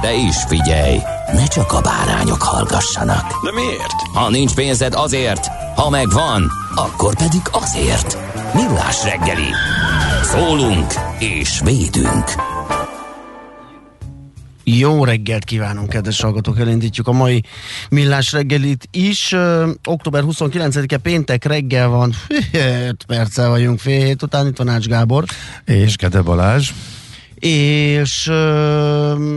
De is figyelj, ne csak a bárányok hallgassanak. De miért? Ha nincs pénzed azért, ha megvan, akkor pedig azért. Millás reggeli. Szólunk és védünk. Jó reggelt kívánunk, kedves hallgatók! Elindítjuk a mai millás reggelit is. Ö, október 29-e péntek reggel van, 5 perccel vagyunk fél hét után, itt van Ács Gábor. És Kede Balázs. És, és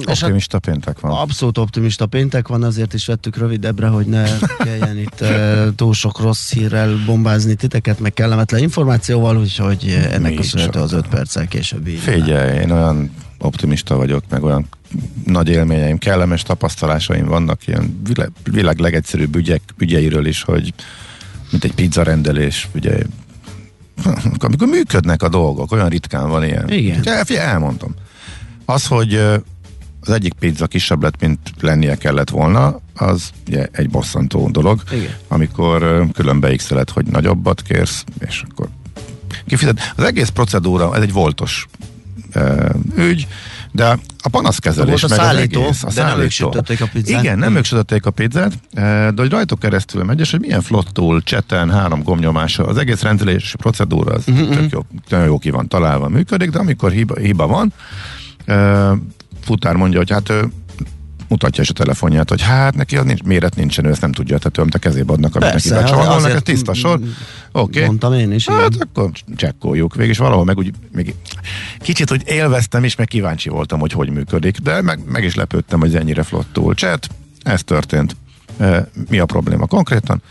hát Optimista péntek van. abszolút optimista péntek van, azért is vettük rövidebbre, hogy ne kelljen itt túl sok rossz hírrel bombázni titeket, meg kellemetlen információval, úgyhogy ennek köszönhető az 5 perccel későbbi. Figyelj, én olyan optimista vagyok, meg olyan nagy élményeim, kellemes tapasztalásaim vannak, ilyen világ legegyszerűbb ügyek, ügyeiről is, hogy mint egy pizza rendelés, ugye amikor működnek a dolgok, olyan ritkán van ilyen. Igen. El, figyelj, elmondom. Az, hogy az egyik pizza kisebb lett, mint lennie kellett volna, az ugye, egy bosszantó dolog. Igen. Amikor külön beixeled, hogy nagyobbat kérsz, és akkor kifizet. Az egész procedúra, ez egy voltos ö, ügy, de a panaszkezelés Volt a meg szállító, az egész, de nem ők sütötték a pizzát. Igen, nem ők sütötték a pizzát, ö, de hogy rajtuk keresztül megy, és hogy milyen flottul, cseten, három gomnyomása, az egész rendelési procedúra az Mhm, tök jó, nagyon jó ki van találva, működik, de amikor hiba, hiba van, ö, futár mondja, hogy hát ő mutatja is a telefonját, hogy hát neki az nincs, méret nincsen, ő ezt nem tudja, tehát a kezébe adnak, amit Persze, neki becsavarolnak, ez tiszta sor. Oké. Okay. Mondtam én is, igen. Hát akkor csekkoljuk végig, és valahol meg úgy, még kicsit úgy élveztem is, meg kíváncsi voltam, hogy hogy működik, de meg, meg is lepődtem, hogy ennyire flottul. Chat, ez történt. E, mi a probléma konkrétan?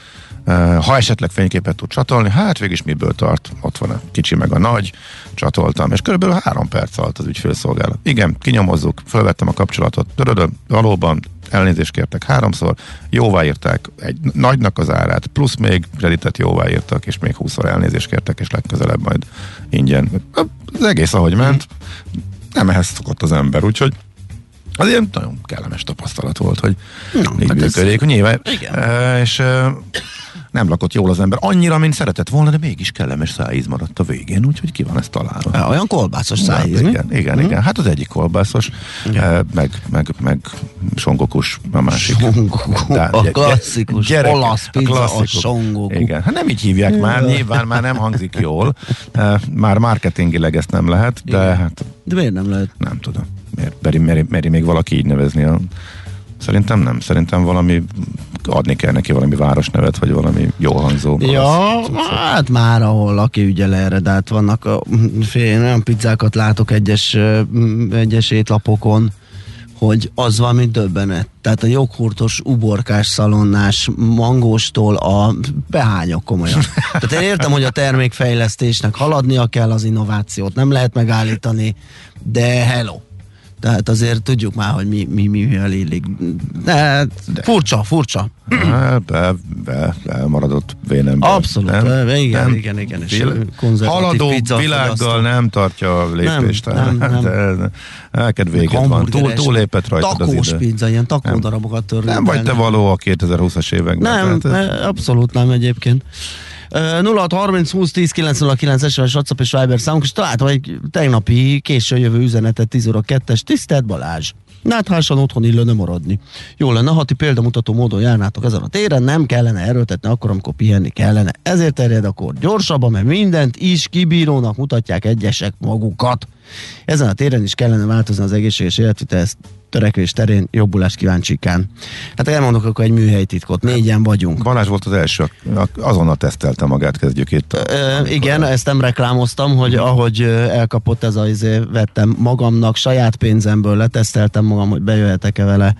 Ha esetleg fényképet tud csatolni, hát végig is miből tart? Ott van a kicsi meg a nagy, csatoltam, és körülbelül három perc alatt az ügyfélszolgálat. Igen, kinyomozzuk, felvettem a kapcsolatot, Dörödö, valóban elnézést kértek háromszor, jóváírták egy nagynak az árát, plusz még kreditet jóváírtak, és még 20 elnézést kértek, és legközelebb majd ingyen. Az egész ahogy ment, nem ehhez szokott az ember, úgyhogy az ilyen nagyon kellemes tapasztalat volt, hogy Na, így hát ez- működik. Nyilván, Igen. e, és e, nem lakott jól az ember annyira, mint szeretett volna, de mégis kellemes szájíz maradt a végén, úgyhogy ki van ez találva. Ja, olyan kolbászos szájíz, mi? igen, igen, igen. Hát az egyik kolbászos, eh, meg, meg, meg songokus a másik. Songoku, a klasszikus gyerek- olasz a pizza, a klasszikus. songoku. Igen, hát nem így hívják már, nyilván már nem hangzik jól. Eh, Már marketingileg ezt nem lehet, de Igen. hát De miért nem lehet? nem tudom. Miért meri, meri, meri még valaki így nevezni a Szerintem nem, szerintem valami adni kell neki valami városnevet, vagy valami jó hangzó. Ja, hát már ahol aki ügyel erre, de hát vannak a, fél, olyan pizzákat látok egyes, egyes étlapokon, hogy az valami döbbenet. Tehát a joghurtos, uborkás, szalonnás, mangóstól a behányok komolyan. Tehát én értem, hogy a termékfejlesztésnek haladnia kell, az innovációt nem lehet megállítani, de hello. Tehát azért tudjuk már, hogy mi, mi, mi mivel illik. De, de. furcsa, furcsa. Hát, be, be, be maradott vénemben. Abszolút, Nem? igen, Nem? igen, igen, konzervatív Haladó pizza világgal fogyasztó. nem tartja a lépést. Nem, nem, nem. De, Elked véget van. Túl, túlépett rajtad az Takós idő. pizza, ilyen takó Nem. darabokat törlünk. Nem vagy te való a 2020-as években. Nem, Tehát eh, abszolút nem egyébként. Uh, 0630 20 10 909 SMS WhatsApp és Viber számunk, és találtam egy tegnapi késő jövő üzenetet 10 óra 2-es. Tisztelt Balázs! Náthásan otthon illene maradni. Jó lenne, ha ti példamutató módon járnátok ezen a téren, nem kellene erőltetni akkor, amikor pihenni kellene. Ezért terjed akkor gyorsabban, mert mindent is kibírónak mutatják egyesek magukat. Ezen a téren is kellene változni az egészséges életvitelhez törekvés terén jobbulás kíváncsikán. Hát elmondok akkor egy műhelytitkot, négyen vagyunk. Balázs volt az első, azonnal tesztelte magát, kezdjük itt. Ö, igen, ezt nem reklámoztam, hogy ahogy ö, elkapott ez az izé, vettem magamnak, saját pénzemből leteszteltem magam, hogy bejöhetek-e vele,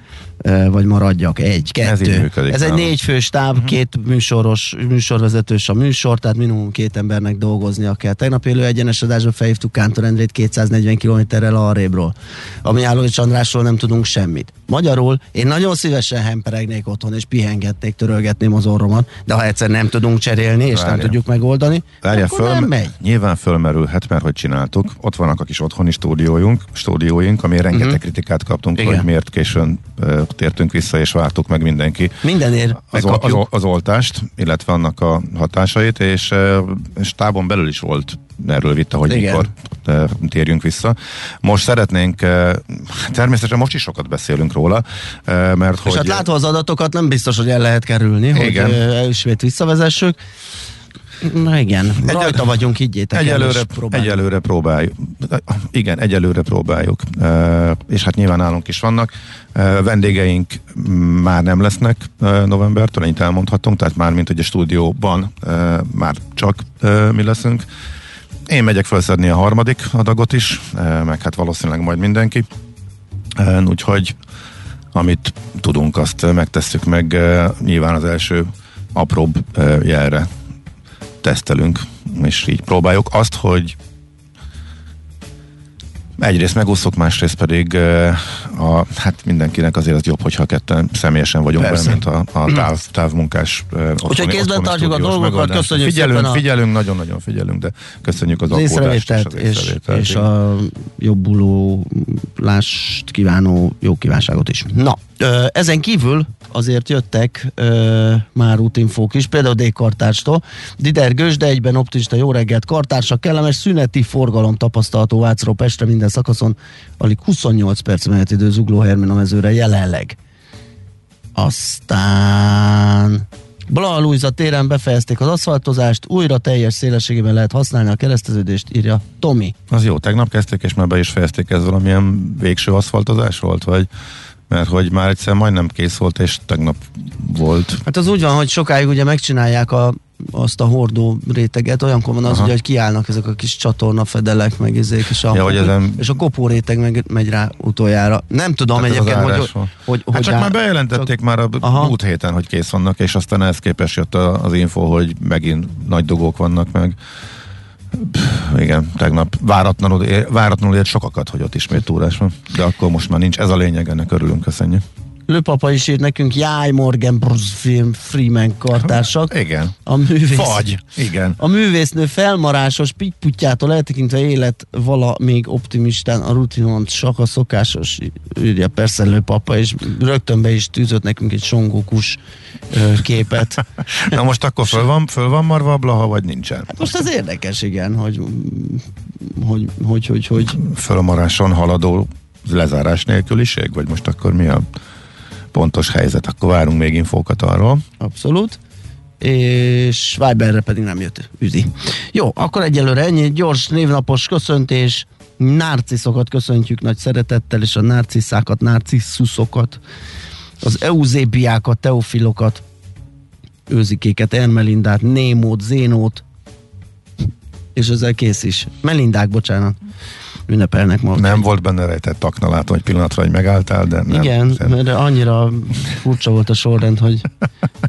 vagy maradjak. Egy, kettő. Ez működik ez egy nálunk. négy fős táv, uh-huh. két műsoros, műsorvezetős a műsor, tehát minimum két embernek dolgoznia kell. Tegnap élő egyenes adásban felhívtuk Kántor Endrét 240 kilométerrel arrébről. A Mihálovics Andrásról nem tudunk semmit. Magyarul én nagyon szívesen hemperegnék otthon, és pihengetnék, törölgetném az orromat, de ha egyszer nem tudunk cserélni, és nem Várja. tudjuk megoldani, Várja, akkor föl, nem megy. nyilván fölmerülhet, mert hogy csináltuk. Ott vannak a kis otthoni stúdióink, stúdióink, ami rengeteg uh-huh. kritikát kaptunk. Igen. hogy miért későn uh, tértünk vissza, és vártuk meg mindenki Mindenért az, az, az oltást, illetve annak a hatásait, és, és tábon belül is volt erről vita, hogy Igen. mikor térjünk vissza. Most szeretnénk, természetesen most is sokat beszélünk róla, mert És hogy... hát látva az adatokat nem biztos, hogy el lehet kerülni, Igen. hogy ismét visszavezessük. Na igen, Egy- rajta vagyunk, higgyétek el, Egyelőre, próbáljuk. egyelőre próbáljuk. Igen, egyelőre próbáljuk. Uh, és hát nyilván nálunk is vannak. Uh, vendégeink már nem lesznek uh, novembertől, ennyit elmondhatunk, tehát már mint hogy a stúdióban uh, már csak uh, mi leszünk. Én megyek felszedni a harmadik adagot is, uh, meg hát valószínűleg majd mindenki. Uh, úgyhogy amit tudunk, azt megtesszük meg. Nyilván az első apróbb jelre tesztelünk, és így próbáljuk azt, hogy egyrészt megúszok, másrészt pedig a, hát mindenkinek azért az jobb, hogyha ketten személyesen vagyunk benne, mint a, a táv, távmunkás otthoni, kézben otthoni tartjuk a dolgokat, megoldást. köszönjük figyelünk, szépen a- Figyelünk, nagyon-nagyon figyelünk, de köszönjük az, az aggódást és, és igen. a jobbulást kívánó jó kívánságot is. Na, ezen kívül azért jöttek ö, már útinfók is, például D. Kartárstól. Dider Gös, de egyben optimista jó reggelt kartársak, kellemes szüneti forgalom tapasztalható Vácról Pestre minden szakaszon, alig 28 perc menetidő Zugló Hermina mezőre jelenleg. Aztán Blaha Lujza téren befejezték az aszfaltozást, újra teljes szélességében lehet használni a kereszteződést, írja Tomi. Az jó, tegnap kezdték, és már be is fejezték, ez valamilyen végső aszfaltozás volt, vagy mert hogy már egyszer majdnem kész volt, és tegnap volt. Hát az úgy van, hogy sokáig ugye megcsinálják a, azt a hordó réteget, olyankor van az, Aha. ugye, hogy kiállnak ezek a kis csatornafedelek, meg izék, és a, Ja, hogy ezen- és a kopó réteg meg megy rá utoljára. Nem tudom Tehát egyébként, hogy, hogy, hogy, Hát csak áll- már bejelentették csak- már a Aha. múlt héten, hogy kész vannak, és aztán ehhez képest jött az info, hogy megint nagy dugók vannak meg. Pff, igen, tegnap váratlanul, ér- váratlanul ért sokakat, hogy ott ismét túrás van. De akkor most már nincs. Ez a lényeg, ennek örülünk, köszönjük. Lőpapa is írt nekünk, Jaj, Morgan Bruce film Freeman kartársak. Igen. A művész, Fagy. Igen. A művésznő felmarásos pittyputyától eltekintve élet vala még optimistán a rutinon csak a szokásos, írja persze lőpapa, és rögtön be is tűzött nekünk egy songókus ö, képet. Na most akkor föl van, föl van marva a blaha, vagy nincsen? Hát most az érdekes, igen, hogy hogy, hogy, hogy, hogy Fölmaráson haladó lezárás nélküliség? Vagy most akkor mi a pontos helyzet? Akkor várunk még infókat arról. abszolút és Viberre pedig nem jött üzi. Jó, akkor egyelőre ennyi, gyors névnapos köszöntés, narciszokat köszöntjük nagy szeretettel, és a narciszákat, narcisszuszokat, az euzébiákat, teofilokat, őzikéket, Ermelindát, Némót, Zénót, és ezzel kész is. Melindák, bocsánat, ünnepelnek ma. Nem volt benne rejtett takna, látom, hogy pillanatra, hogy megálltál, de nem. Igen, Szerintem- mert annyira furcsa volt a sorrend, hogy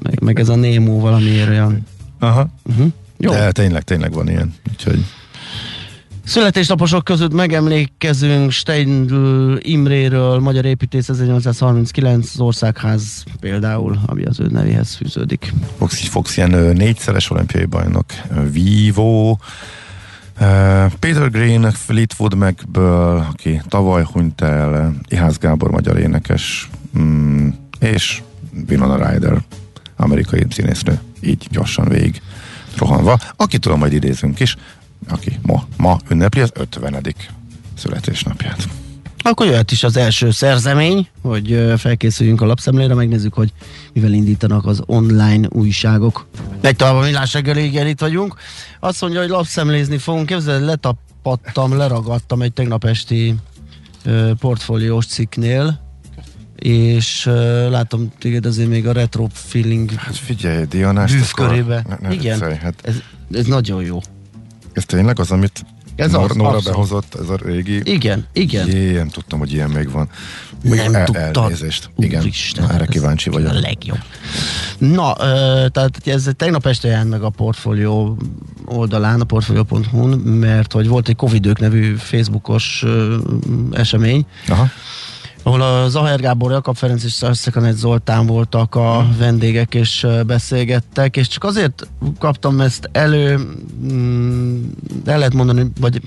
meg, meg ez a Némó valamiért olyan. Aha. Uh-huh. Jó. De tényleg, tényleg van ilyen. Úgyhogy Születésnaposok között megemlékezünk Steindl Imréről, magyar építész 1839 az országház például, ami az ő nevéhez fűződik. Fox, Fox Jenő négyszeres olimpiai bajnok, Vivo, Peter Green, Fleetwood Macből, aki tavaly hunyt el, Ihász Gábor magyar énekes, mm, és Winona Ryder, amerikai színésznő, így gyorsan végig rohanva, akitől majd idézünk is, aki ma, ma ünnepli az 50. születésnapját. Akkor jöhet is az első szerzemény, hogy felkészüljünk a lapszemlére, megnézzük, hogy mivel indítanak az online újságok. Egy talán millás reggeli, igen, itt vagyunk. Azt mondja, hogy lapszemlézni fogunk. Képzeld, letapattam, leragadtam egy tegnap esti ö, portfóliós cikknél, és látom téged azért még a retro feeling Hát figyelj, Diana, bűvkörébe. Ne, ne Igen, viccelj, hát ez, ez nagyon jó. ez tényleg az, amit Ez Nor- az, Nóra abszolút. behozott, ez a régi... Igen, igen. Jé, nem tudtam, hogy ilyen még van. Nem El- tudtad. Elnézést. Igen, Úristen, erre ez kíváncsi vagyok. A legjobb. Na, ö, tehát ez tegnap este jelent meg a portfólió oldalán, a portfolio.hu-n, mert hogy volt egy Covidők nevű Facebookos ö, esemény, Aha. Ahol a Zahár Gábor, Jakab Ferenc és Szekanet Zoltán voltak a vendégek, és beszélgettek, és csak azért kaptam ezt elő, mm, el lehet mondani, vagy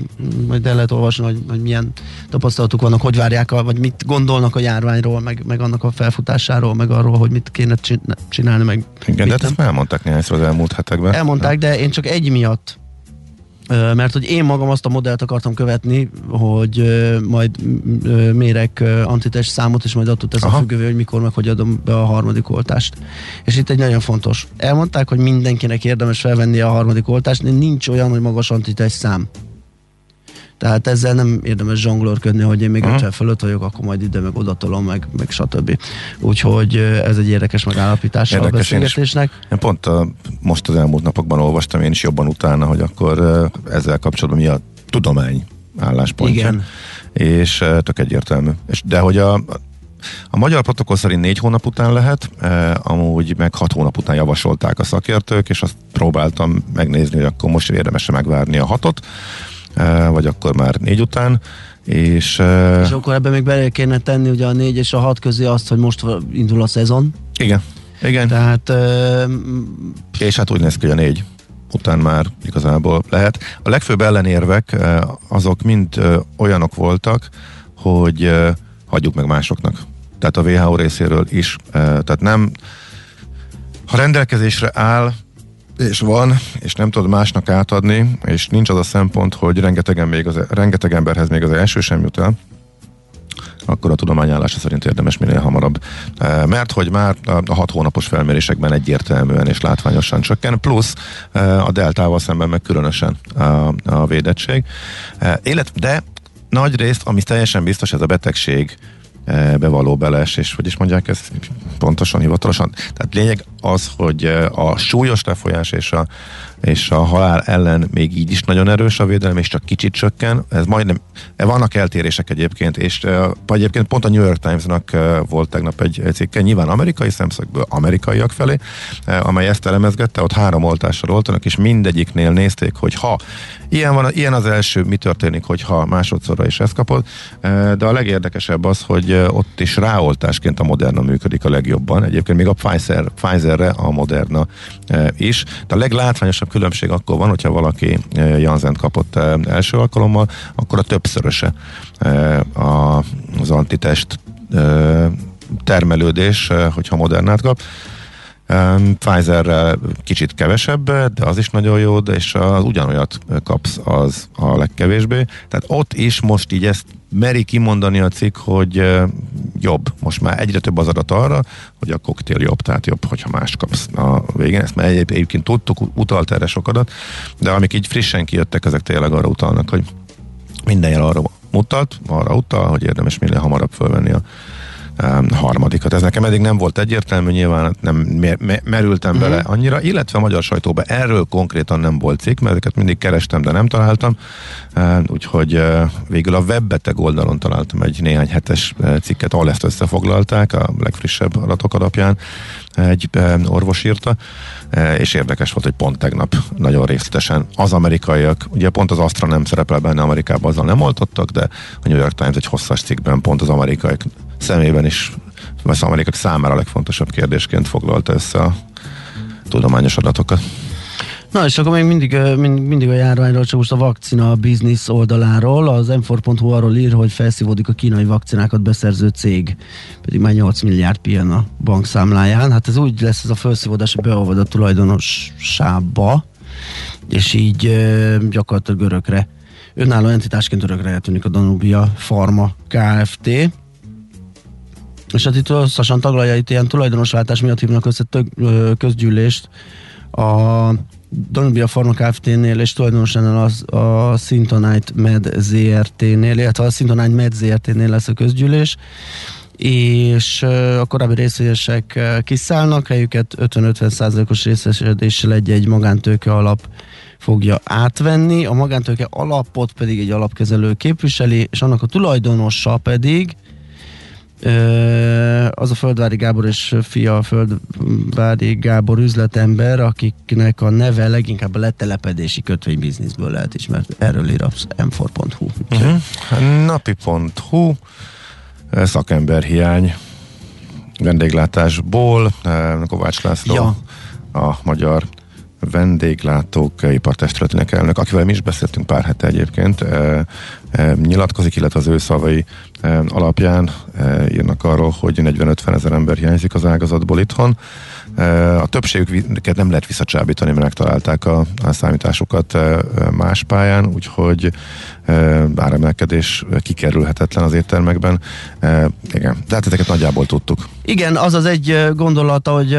majd el lehet olvasni, hogy, hogy milyen tapasztalatuk vannak, hogy várják, a, vagy mit gondolnak a járványról, meg, meg annak a felfutásáról, meg arról, hogy mit kéne csin- csinálni, meg Igen, de hát ezt elmondták néhányszor az elmúlt hetekben. Elmondták, de én csak egy miatt mert hogy én magam azt a modellt akartam követni, hogy majd mérek antitest számot, és majd attól teszem Aha. függővé, hogy mikor meg hogy adom be a harmadik oltást. És itt egy nagyon fontos. Elmondták, hogy mindenkinek érdemes felvenni a harmadik oltást, de nincs olyan, hogy magas antitest szám. Tehát ezzel nem érdemes zsonglőrködni, hogy én még Aha. 50 fölött vagyok, akkor majd ide meg odatolom, meg, meg stb. Úgyhogy ez egy érdekes megállapítása a Érdekes, én is- beszélgetésnek. Én pont a, most az elmúlt napokban olvastam én is jobban utána, hogy akkor ezzel kapcsolatban mi a tudomány álláspontja. Igen. És tök egyértelmű. És, de hogy a, a magyar protokoll szerint négy hónap után lehet, eh, amúgy meg hat hónap után javasolták a szakértők, és azt próbáltam megnézni, hogy akkor most érdemes megvárni a hatot, vagy akkor már négy után, és, eh, És akkor ebben még bele kéne tenni ugye a négy és a hat közé azt, hogy most indul a szezon. igen, igen, Tehát ö, és hát úgy néz ki, hogy a négy után már igazából lehet. A legfőbb ellenérvek eh, azok mind eh, olyanok voltak, hogy eh, hagyjuk meg másoknak. Tehát a WHO részéről is. eh, Tehát nem, ha rendelkezésre áll, és van, és nem tudod másnak átadni, és nincs az a szempont, hogy rengetegen, még az, rengeteg emberhez még az első sem jut el, akkor a tudományállása szerint érdemes minél hamarabb. E, Mert hogy már a hat hónapos felmérésekben egyértelműen és látványosan csökken, plusz e, a deltával szemben meg különösen a, a védettség. E, Élet, de nagy részt, ami teljesen biztos, ez a betegség e, bevaló beleesés, hogy is mondják ezt pontosan, hivatalosan. Tehát lényeg az, hogy e, a súlyos lefolyás és a, és a halál ellen még így is nagyon erős a védelem, és csak kicsit csökken. Ez majdnem, vannak eltérések egyébként, és egyébként pont a New York Times-nak volt tegnap egy cikke, nyilván amerikai szemszögből amerikaiak felé, amely ezt elemezgette, ott három oltással oltanak, és mindegyiknél nézték, hogy ha ilyen, van, ilyen az első, mi történik, hogyha másodszorra is ezt kapod, de a legérdekesebb az, hogy ott is ráoltásként a Moderna működik a legjobban, egyébként még a Pfizer, Pfizerre a Moderna is, de a leglátványosabb különbség akkor van, hogyha valaki e, Janssen kapott e, első alkalommal, akkor a többszöröse e, az antitest termelődés, hogyha Modernát kap. Um, Pfizerrel kicsit kevesebb, de az is nagyon jó, de és az ugyanolyat kapsz az a legkevésbé. Tehát ott is most így ezt meri kimondani a cikk, hogy jobb. Most már egyre több az adat arra, hogy a koktél jobb, tehát jobb, hogyha más kapsz a végén. Ezt már egyéb- egyébként tudtuk, utalt erre sok adat, de amik így frissen kijöttek, ezek tényleg arra utalnak, hogy minden jel arra mutat, arra utal, hogy érdemes minél hamarabb fölvenni a harmadikat. Ez nekem eddig nem volt egyértelmű, nyilván nem mer- me- merültem uh-huh. bele annyira, illetve a magyar sajtóban erről konkrétan nem volt cikk, mert ezeket mindig kerestem, de nem találtam, úgyhogy végül a webbeteg oldalon találtam egy néhány hetes cikket, ahol ezt összefoglalták a legfrissebb adatok alapján, egy orvos írta, és érdekes volt, hogy pont tegnap nagyon részletesen az amerikaiak, ugye pont az Astra nem szerepel benne Amerikában, azzal nem oltottak, de a New York Times egy hosszas cikkben pont az amerikaiak szemében is, az amerikaiak számára a legfontosabb kérdésként foglalta össze a tudományos adatokat. Na és akkor még mindig, mindig a járványról, csak most a vakcina business oldaláról. Az m arról ír, hogy felszívódik a kínai vakcinákat beszerző cég, pedig már 8 milliárd pihen a bankszámláján. Hát ez úgy lesz ez a felszívódás, hogy beolvad a tulajdonossába, és így ö, gyakorlatilag örökre önálló entitásként örökre eltűnik a Danubia Pharma Kft. És hát itt hosszasan taglalja, itt ilyen tulajdonosváltás miatt hívnak össze tök, ö, közgyűlést. A Danubia Pharma Kft-nél és tulajdonosan az, a Sintonite Med ZRT-nél, illetve a Sintonite Med ZRT-nél lesz a közgyűlés. És a korábbi részvényesek kiszállnak, helyüket 50-50%-os részesedéssel egy-egy magántőke alap fogja átvenni, a magántőke alapot pedig egy alapkezelő képviseli, és annak a tulajdonosa pedig az a Földvári Gábor és fia a Földvári Gábor üzletember, akiknek a neve leginkább a letelepedési kötvénybizniszből lehet ismert. Erről ír az m4.hu. Uh-huh. Napi.hu szakember hiány vendéglátásból Kovács László Ja. a magyar vendéglátók ipartestületének elnök, akivel mi is beszéltünk pár hete egyébként, e, e, nyilatkozik, illetve az ő szavai alapján e, írnak arról, hogy 40-50 ezer ember hiányzik az ágazatból itthon. E, a többségüket nem lehet visszacsábítani, mert megtalálták a, a számításokat e, más pályán, úgyhogy áremelkedés kikerülhetetlen az éttermekben. Igen, de hát ezeket nagyjából tudtuk. Igen, az az egy gondolata, hogy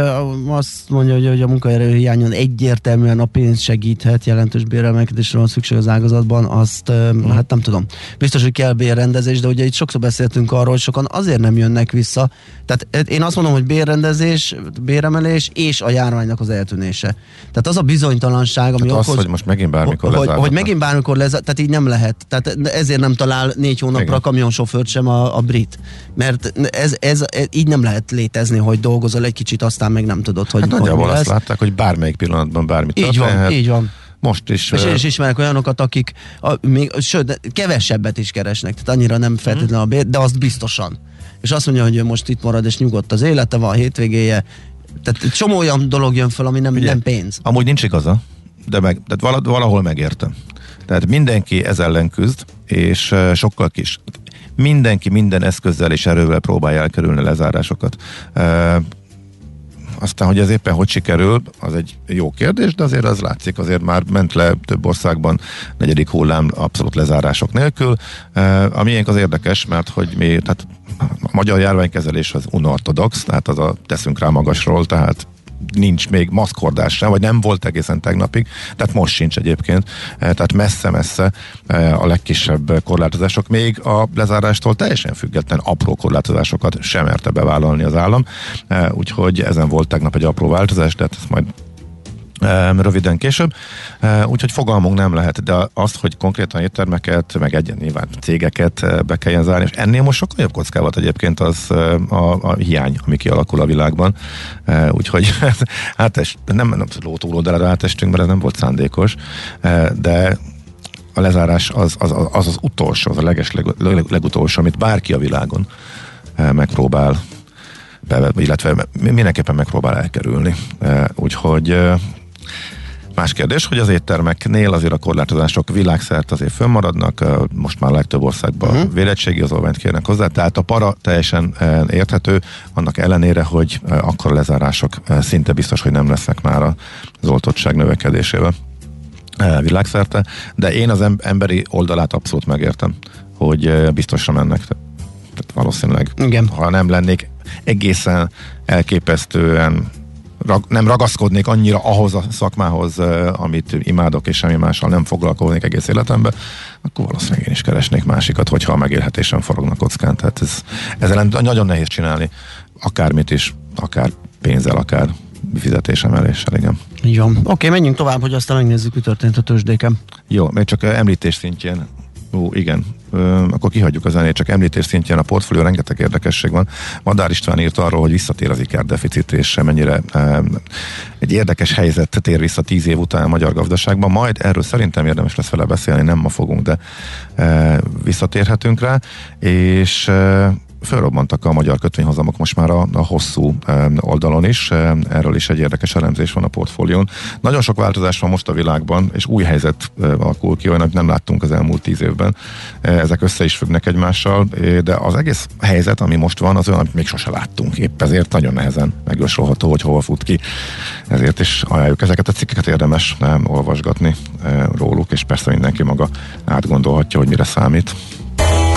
azt mondja, hogy, hogy a munkaerő hiányon egyértelműen a pénz segíthet, jelentős béremelkedésre van szükség az ágazatban, azt hmm. hát nem tudom. Biztos, hogy kell bérrendezés, de ugye itt sokszor beszéltünk arról, hogy sokan azért nem jönnek vissza. Tehát én azt mondom, hogy bérrendezés, béremelés és a járványnak az eltűnése. Tehát az a bizonytalanság, ami Hát az, okoz, hogy most megint bármikor hogy, hogy megint bármikor lesz, tehát így nem lehet. Tehát ezért nem talál négy hónapra Igen. kamionsofőrt sem a, a brit. Mert ez, ez, ez, így nem lehet létezni, hogy dolgozol egy kicsit, aztán meg nem tudod, hogy, Hát hogy nagyjából mi azt lesz. látták, hogy bármelyik pillanatban bármi Így van, történhet. így van. Most is. És én is ismerek olyanokat, akik a, még, sőt, kevesebbet is keresnek, tehát annyira nem feltétlenül a bér, de azt biztosan. És azt mondja, hogy ő most itt marad, és nyugodt az élete, van a hétvégéje. Tehát csomó olyan dolog jön fel, ami nem, Ugye, nem pénz. Amúgy nincs igaza, de meg, tehát vala- valahol megértem. Tehát mindenki ez ellen küzd, és sokkal kis. Mindenki minden eszközzel és erővel próbálja elkerülni a lezárásokat. Aztán, hogy ez éppen hogy sikerül, az egy jó kérdés, de azért az látszik, azért már ment le több országban negyedik hullám abszolút lezárások nélkül. A miénk az érdekes, mert hogy mi, tehát a magyar járványkezelés az unortodox, tehát az a teszünk rá magasról, tehát nincs még maszkordás sem, vagy nem volt egészen tegnapig, tehát most sincs egyébként, Eh, tehát messze-messze eh, a legkisebb korlátozások, még a lezárástól teljesen független apró korlátozásokat sem merte bevállalni az állam, Eh, úgyhogy ezen volt tegnap egy apró változás, tehát ezt majd röviden később. Úgyhogy fogalmunk nem lehet, de azt, hogy konkrétan éttermeket, meg egy nyilván cégeket be kelljen zárni, és ennél most sokkal jobb kocká egyébként az a, a hiány, ami kialakul a világban. Úgyhogy hát ez nem, nem ló túloldalára átestünk, mert ez nem volt szándékos, de a lezárás az az, az, az, utolsó, az a leges leg, leg, legutolsó, amit bárki a világon megpróbál be, illetve mindenképpen megpróbál elkerülni. Úgyhogy Más kérdés, hogy az éttermeknél azért a korlátozások világszerte azért fönnmaradnak, most már a legtöbb országban uh-huh. védettségi azolványt kérnek hozzá, tehát a para teljesen érthető, annak ellenére, hogy akkor a lezárások szinte biztos, hogy nem lesznek már az oltottság növekedésével világszerte, de én az em- emberi oldalát abszolút megértem, hogy biztosra mennek. Tehát valószínűleg, Igen. ha nem lennék egészen elképesztően rag, nem ragaszkodnék annyira ahhoz a szakmához, amit imádok, és semmi mással nem foglalkoznék egész életemben, akkor valószínűleg én is keresnék másikat, hogyha a megélhetésem forognak kockán. Tehát ez, ez ellen nagyon nehéz csinálni, akármit is, akár pénzzel, akár fizetésemeléssel, igen. Így van. Oké, menjünk tovább, hogy aztán megnézzük, mi történt a tőzsdéken. Jó, még csak említés szintjén Ó, igen. Akkor kihagyjuk a zenét, csak említés szintjén a portfólió rengeteg érdekesség van. Madár István írt arról, hogy visszatér az ikerdeficit, és mennyire egy érdekes helyzet tér vissza tíz év után a magyar gazdaságban. Majd erről szerintem érdemes lesz vele beszélni, nem ma fogunk, de visszatérhetünk rá. És fölrobbantak a magyar kötvényhozamok most már a, a hosszú oldalon is. Erről is egy érdekes elemzés van a portfólión. Nagyon sok változás van most a világban, és új helyzet alakul ki, olyan, nem láttunk az elmúlt tíz évben. E, ezek össze is függnek egymással, de az egész helyzet, ami most van, az olyan, amit még sose láttunk. Épp ezért nagyon nehezen megjósolható, hogy hova fut ki. Ezért is ajánljuk ezeket a cikkeket érdemes e, olvasgatni e, róluk, és persze mindenki maga átgondolhatja, hogy mire számít.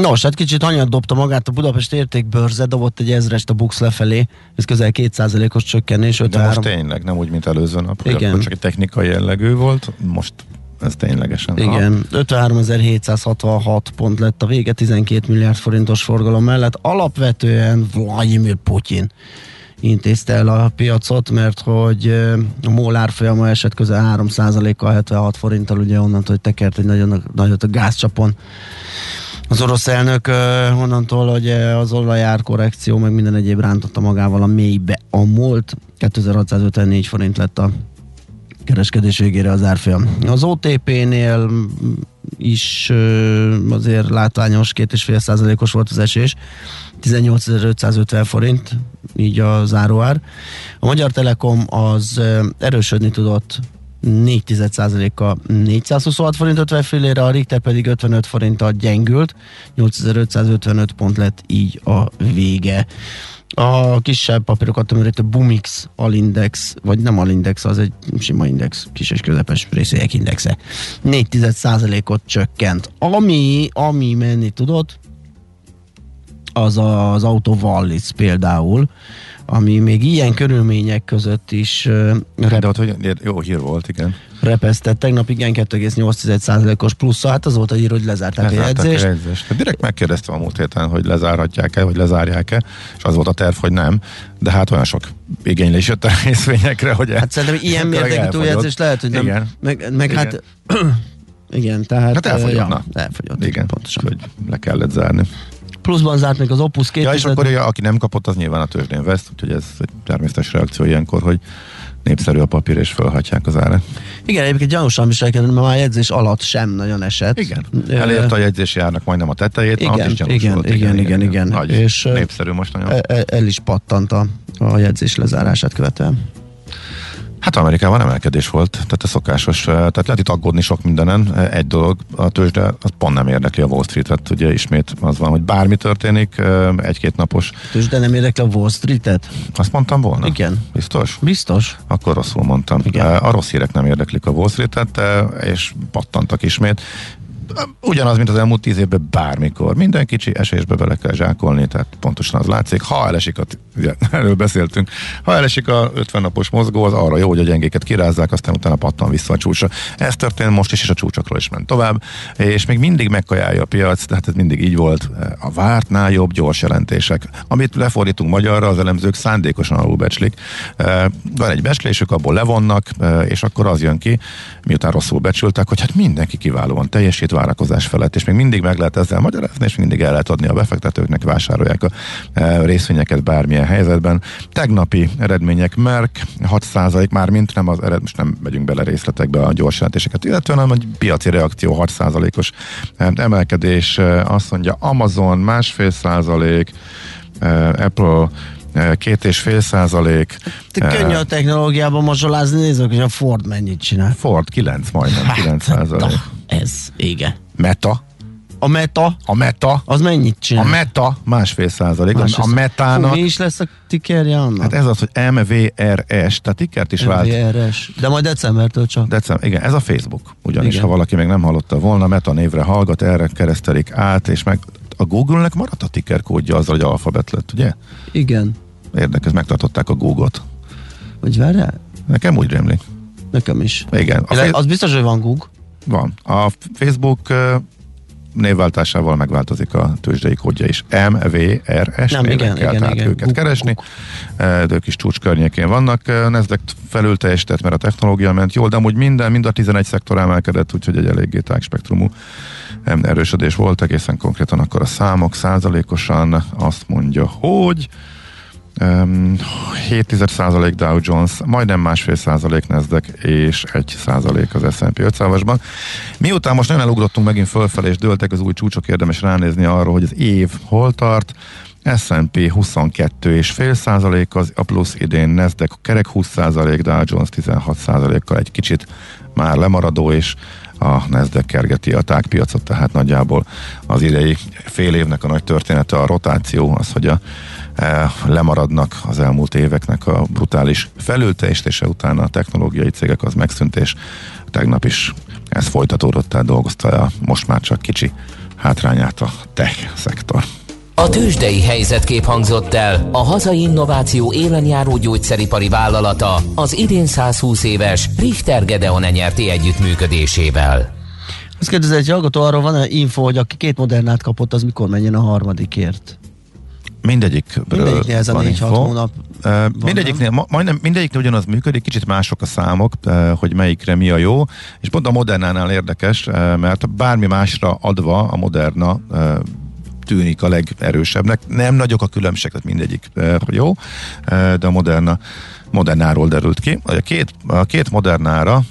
Nos, hát kicsit anyag dobta magát a Budapest értékbörze, dobott egy ezrest a Bux lefelé, ez közel 2%-os csökkenés. De 53. most tényleg, nem úgy, mint előző nap, Igen. csak egy technikai jellegű volt, most ez ténylegesen. Igen, 53.766 pont lett a vége, 12 milliárd forintos forgalom mellett. Alapvetően Vladimir Putyin intézte el a piacot, mert hogy a MOL árfolyama esett közel 3%-kal, 76 forinttal, ugye onnantól, hogy tekert egy nagyon nagyot a gázcsapon. Az orosz elnök onnantól, hogy az olajár korrekció, meg minden egyéb rántotta magával a mélybe a MOL-t. 2654 forint lett a kereskedés végére az árfolyam. Az OTP-nél is azért látványos, 2,5 százalékos volt az esés, 18.550 forint, így a záróár. A Magyar Telekom az erősödni tudott 4 kal 426 forint 50 fillére, a Richter pedig 55 forinttal gyengült, 8555 pont lett így a vége. A kisebb papírokat tömörítő Bumix Alindex, vagy nem Alindex, az egy sima index, kis és közepes részélyek indexe. 4 ot csökkent. Ami, ami menni tudott, az az Auto Wallis például, ami még ilyen körülmények között is ö, De ott hogy, jó hír volt, igen. repesztett. Tegnap igen 2,8%-os plusz, hát az volt a hír, hogy lezárták a Lezárták jegyzést. A jegyzést. Hát Direkt megkérdeztem a múlt héten, hogy lezárhatják-e, vagy lezárják-e, és az volt a terv, hogy nem, de hát olyan sok igénylés jött a részvényekre, hogy Hát szerintem ilyen mértékű túljegyzés lehet, hogy nem. Igen. Meg, meg Igen. hát igen, tehát Hát elfogyott, ja, na. elfogyott, Igen, pontosan. hogy le kellett zárni. Pluszban zárt még az Opus 2 Ja, és akkor aki nem kapott, az nyilván a tőzsdén vesz, úgyhogy ez egy természetes reakció ilyenkor, hogy népszerű a papír, és fölhatják az árat. Igen, egyébként gyanúsan viselkedett, mert már a jegyzés alatt sem nagyon esett. Igen. Elérte a jegyzési árnak majdnem a tetejét, Igen, is gyanús igen, volt, igen, igen, igen. Nagy, És, népszerű most nagyon. e- e- El is pattant a, a jegyzés lezárását követően. Hát Amerikában emelkedés volt, tehát a szokásos, eh, tehát lehet itt aggódni sok mindenen. Eh, Egy dolog, a tőzsde az pont nem érdekli a Wall Street-et, ugye ismét az van, hogy bármi történik, eh, egy-két napos, Tős, de nem érdekli a Wall Street-et? azt mondtam volna? Igen. Biztos? Biztos? Akkor rosszul mondtam. Igen. A rossz hírek nem érdeklik a Wall Street-et, és pattantak ismét. Ugyanaz, mint az elmúlt tíz évben bármikor. Minden kicsi esésbe bele kell zsákolni, tehát pontosan az látszik. Ha elesik, a, ugye, erről beszéltünk, ha elesik a 50 napos mozgó, az arra jó, hogy a gyengéket kirázzák, aztán utána pattan vissza a csúcsra. Ez történt most is, és a csúcsokról is ment tovább, és még mindig megkajálja a piac, tehát ez mindig így volt. A vártnál jobb gyors jelentések. Amit lefordítunk magyarra, az elemzők szándékosan alulbecslik. Van egy becslésük, abból levonnak, és akkor az jön ki, miután rosszul becsültek, hogy hát mindenki kiválóan teljesít várakozás felett, és még mindig meg lehet ezzel magyarázni, és mindig el lehet adni a befektetőknek, vásárolják a eh, részvényeket bármilyen helyzetben. Tegnapi eredmények Merck 6% már mint nem az ered, most nem megyünk bele részletekbe a gyors jelentéseket, illetően hanem egy piaci reakció 6%-os eh, emelkedés, eh, azt mondja Amazon másfél százalék, Apple két és fél százalék, Te könnyű a technológiában mazsolázni, nézzük, hogy a Ford mennyit csinál. Ford 9, majdnem 9 százalék. Ez, igen. Meta, A Meta, a Meta, az mennyit a csinál? Meta másfél százalék, Másrészt- a Metának, Fú, mi is lesz a tikerje annak? hát ez az, hogy MVRS, tehát tikkert is vált. MVRS. De majd decembertől csak. December, igen, ez a Facebook. Ugyanis, Igen. ha valaki még nem hallotta volna, Meta névre hallgat, erre keresztelik át, és meg a Google-nek maradt a ticker kódja azzal, hogy alfabet lett, ugye? Igen. Érdekes, megtartották a Google-t. Hogy várjál? Nekem úgy rémlik. Nekem is. Igen, a Face- az biztos, hogy van Google. Van. A Facebook névváltásával megváltozik a tőzsdei kódja is. MVRS Nem, igen, kell igen, tehát igen. őket Buk- keresni. De ők is csúcs környékén vannak. Nasdaq felül teljesített, mert a technológia ment jól, de amúgy minden, mind a 11 szektor emelkedett, úgyhogy egy eléggé tágspektrumú erősödés volt, egészen konkrétan akkor a számok százalékosan azt mondja, hogy 7% Dow Jones, majdnem másfél százalék Nasdaq és 1 százalék az S&P 500-asban. Miután most nagyon elugrottunk megint fölfelé és dőltek az új csúcsok, érdemes ránézni arra, hogy az év hol tart. S&P 22 és fél százalék az a plusz idén, Nasdaq kerek 20 százalék, Dow Jones 16 százalékkal egy kicsit már lemaradó, és a Nasdaq kergeti a tágpiacot, tehát nagyjából az idei fél évnek a nagy története a rotáció, az, hogy a lemaradnak az elmúlt éveknek a brutális felülteljesítése után a technológiai cégek az megszűnt, és tegnap is ez folytatódott, tehát dolgozta a most már csak kicsi hátrányát a tech szektor. A tőzsdei helyzetkép hangzott el a hazai innováció élenjáró gyógyszeripari vállalata az idén 120 éves Richter Gedeon nyerti együttműködésével. Azt kérdezi egy hallgató, arról van-e info, hogy aki két modernát kapott, az mikor menjen a harmadikért? Mindegyikről Mindegyiknél ez a van 4-6 info. hónap van, mindegyiknél, ma, majdnem mindegyiknél ugyanaz működik, kicsit mások a számok, hogy melyikre mi a jó, és pont a Modernánál érdekes, mert bármi másra adva a Moderna tűnik a legerősebbnek. Nem nagyok a különbségek, tehát mindegyik jó, de a Moderna Modernáról derült ki. A két, a két Modernára,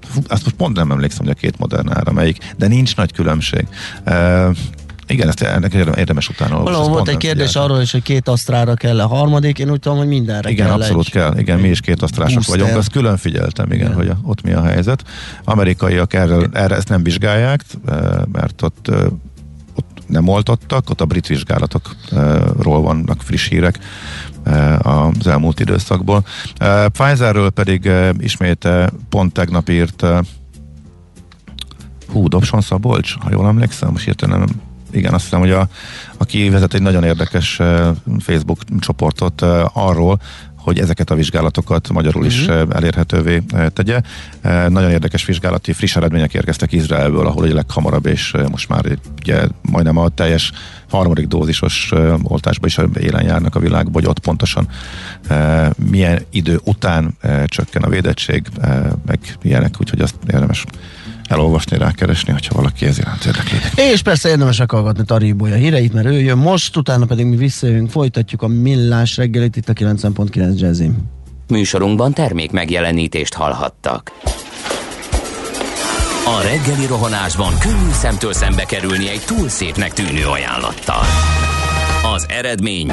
fú, azt most pont nem emlékszem, hogy a két Modernára melyik, de nincs nagy különbség. Igen, ezt ennek érdemes utána olvasni. Valahol Ezt volt egy kérdés figyeltem. arról is, hogy két asztrára kell a harmadik, én úgy tudom, hogy mindenre Igen, kell abszolút egy, kell. Igen, mi is két asztrások vagyunk, azt külön figyeltem, igen, Igen. hogy a, ott mi a helyzet. Amerikaiak erre, erre ezt nem vizsgálják, eh, mert ott, eh, ott nem oltottak, ott a brit vizsgálatokról vannak friss hírek az elmúlt időszakból. Pfizerről pedig ismét pont tegnap írt Hú, Dobson Szabolcs, ha jól emlékszem, most hirtelen nem igen, azt hiszem, hogy a, aki vezet egy nagyon érdekes Facebook csoportot arról, hogy ezeket a vizsgálatokat magyarul is uh-huh. elérhetővé tegye. Nagyon érdekes vizsgálati friss eredmények érkeztek Izraelből, ahol egy leghamarabb, és most már ugye majdnem a teljes harmadik dózisos oltásba is élen járnak a világban, hogy ott pontosan milyen idő után csökken a védettség, meg ilyenek, úgyhogy azt érdemes elolvasni, rákeresni, hogyha valaki ez iránt érdeklődik. És persze érdemes meghallgatni Tari Bolya híreit, mert ő jön most, utána pedig mi visszajövünk, folytatjuk a millás reggelit itt a 90.9 Jazzin. Műsorunkban termék megjelenítést hallhattak. A reggeli rohanásban könnyű szemtől szembe kerülni egy túl szépnek tűnő ajánlattal. Az eredmény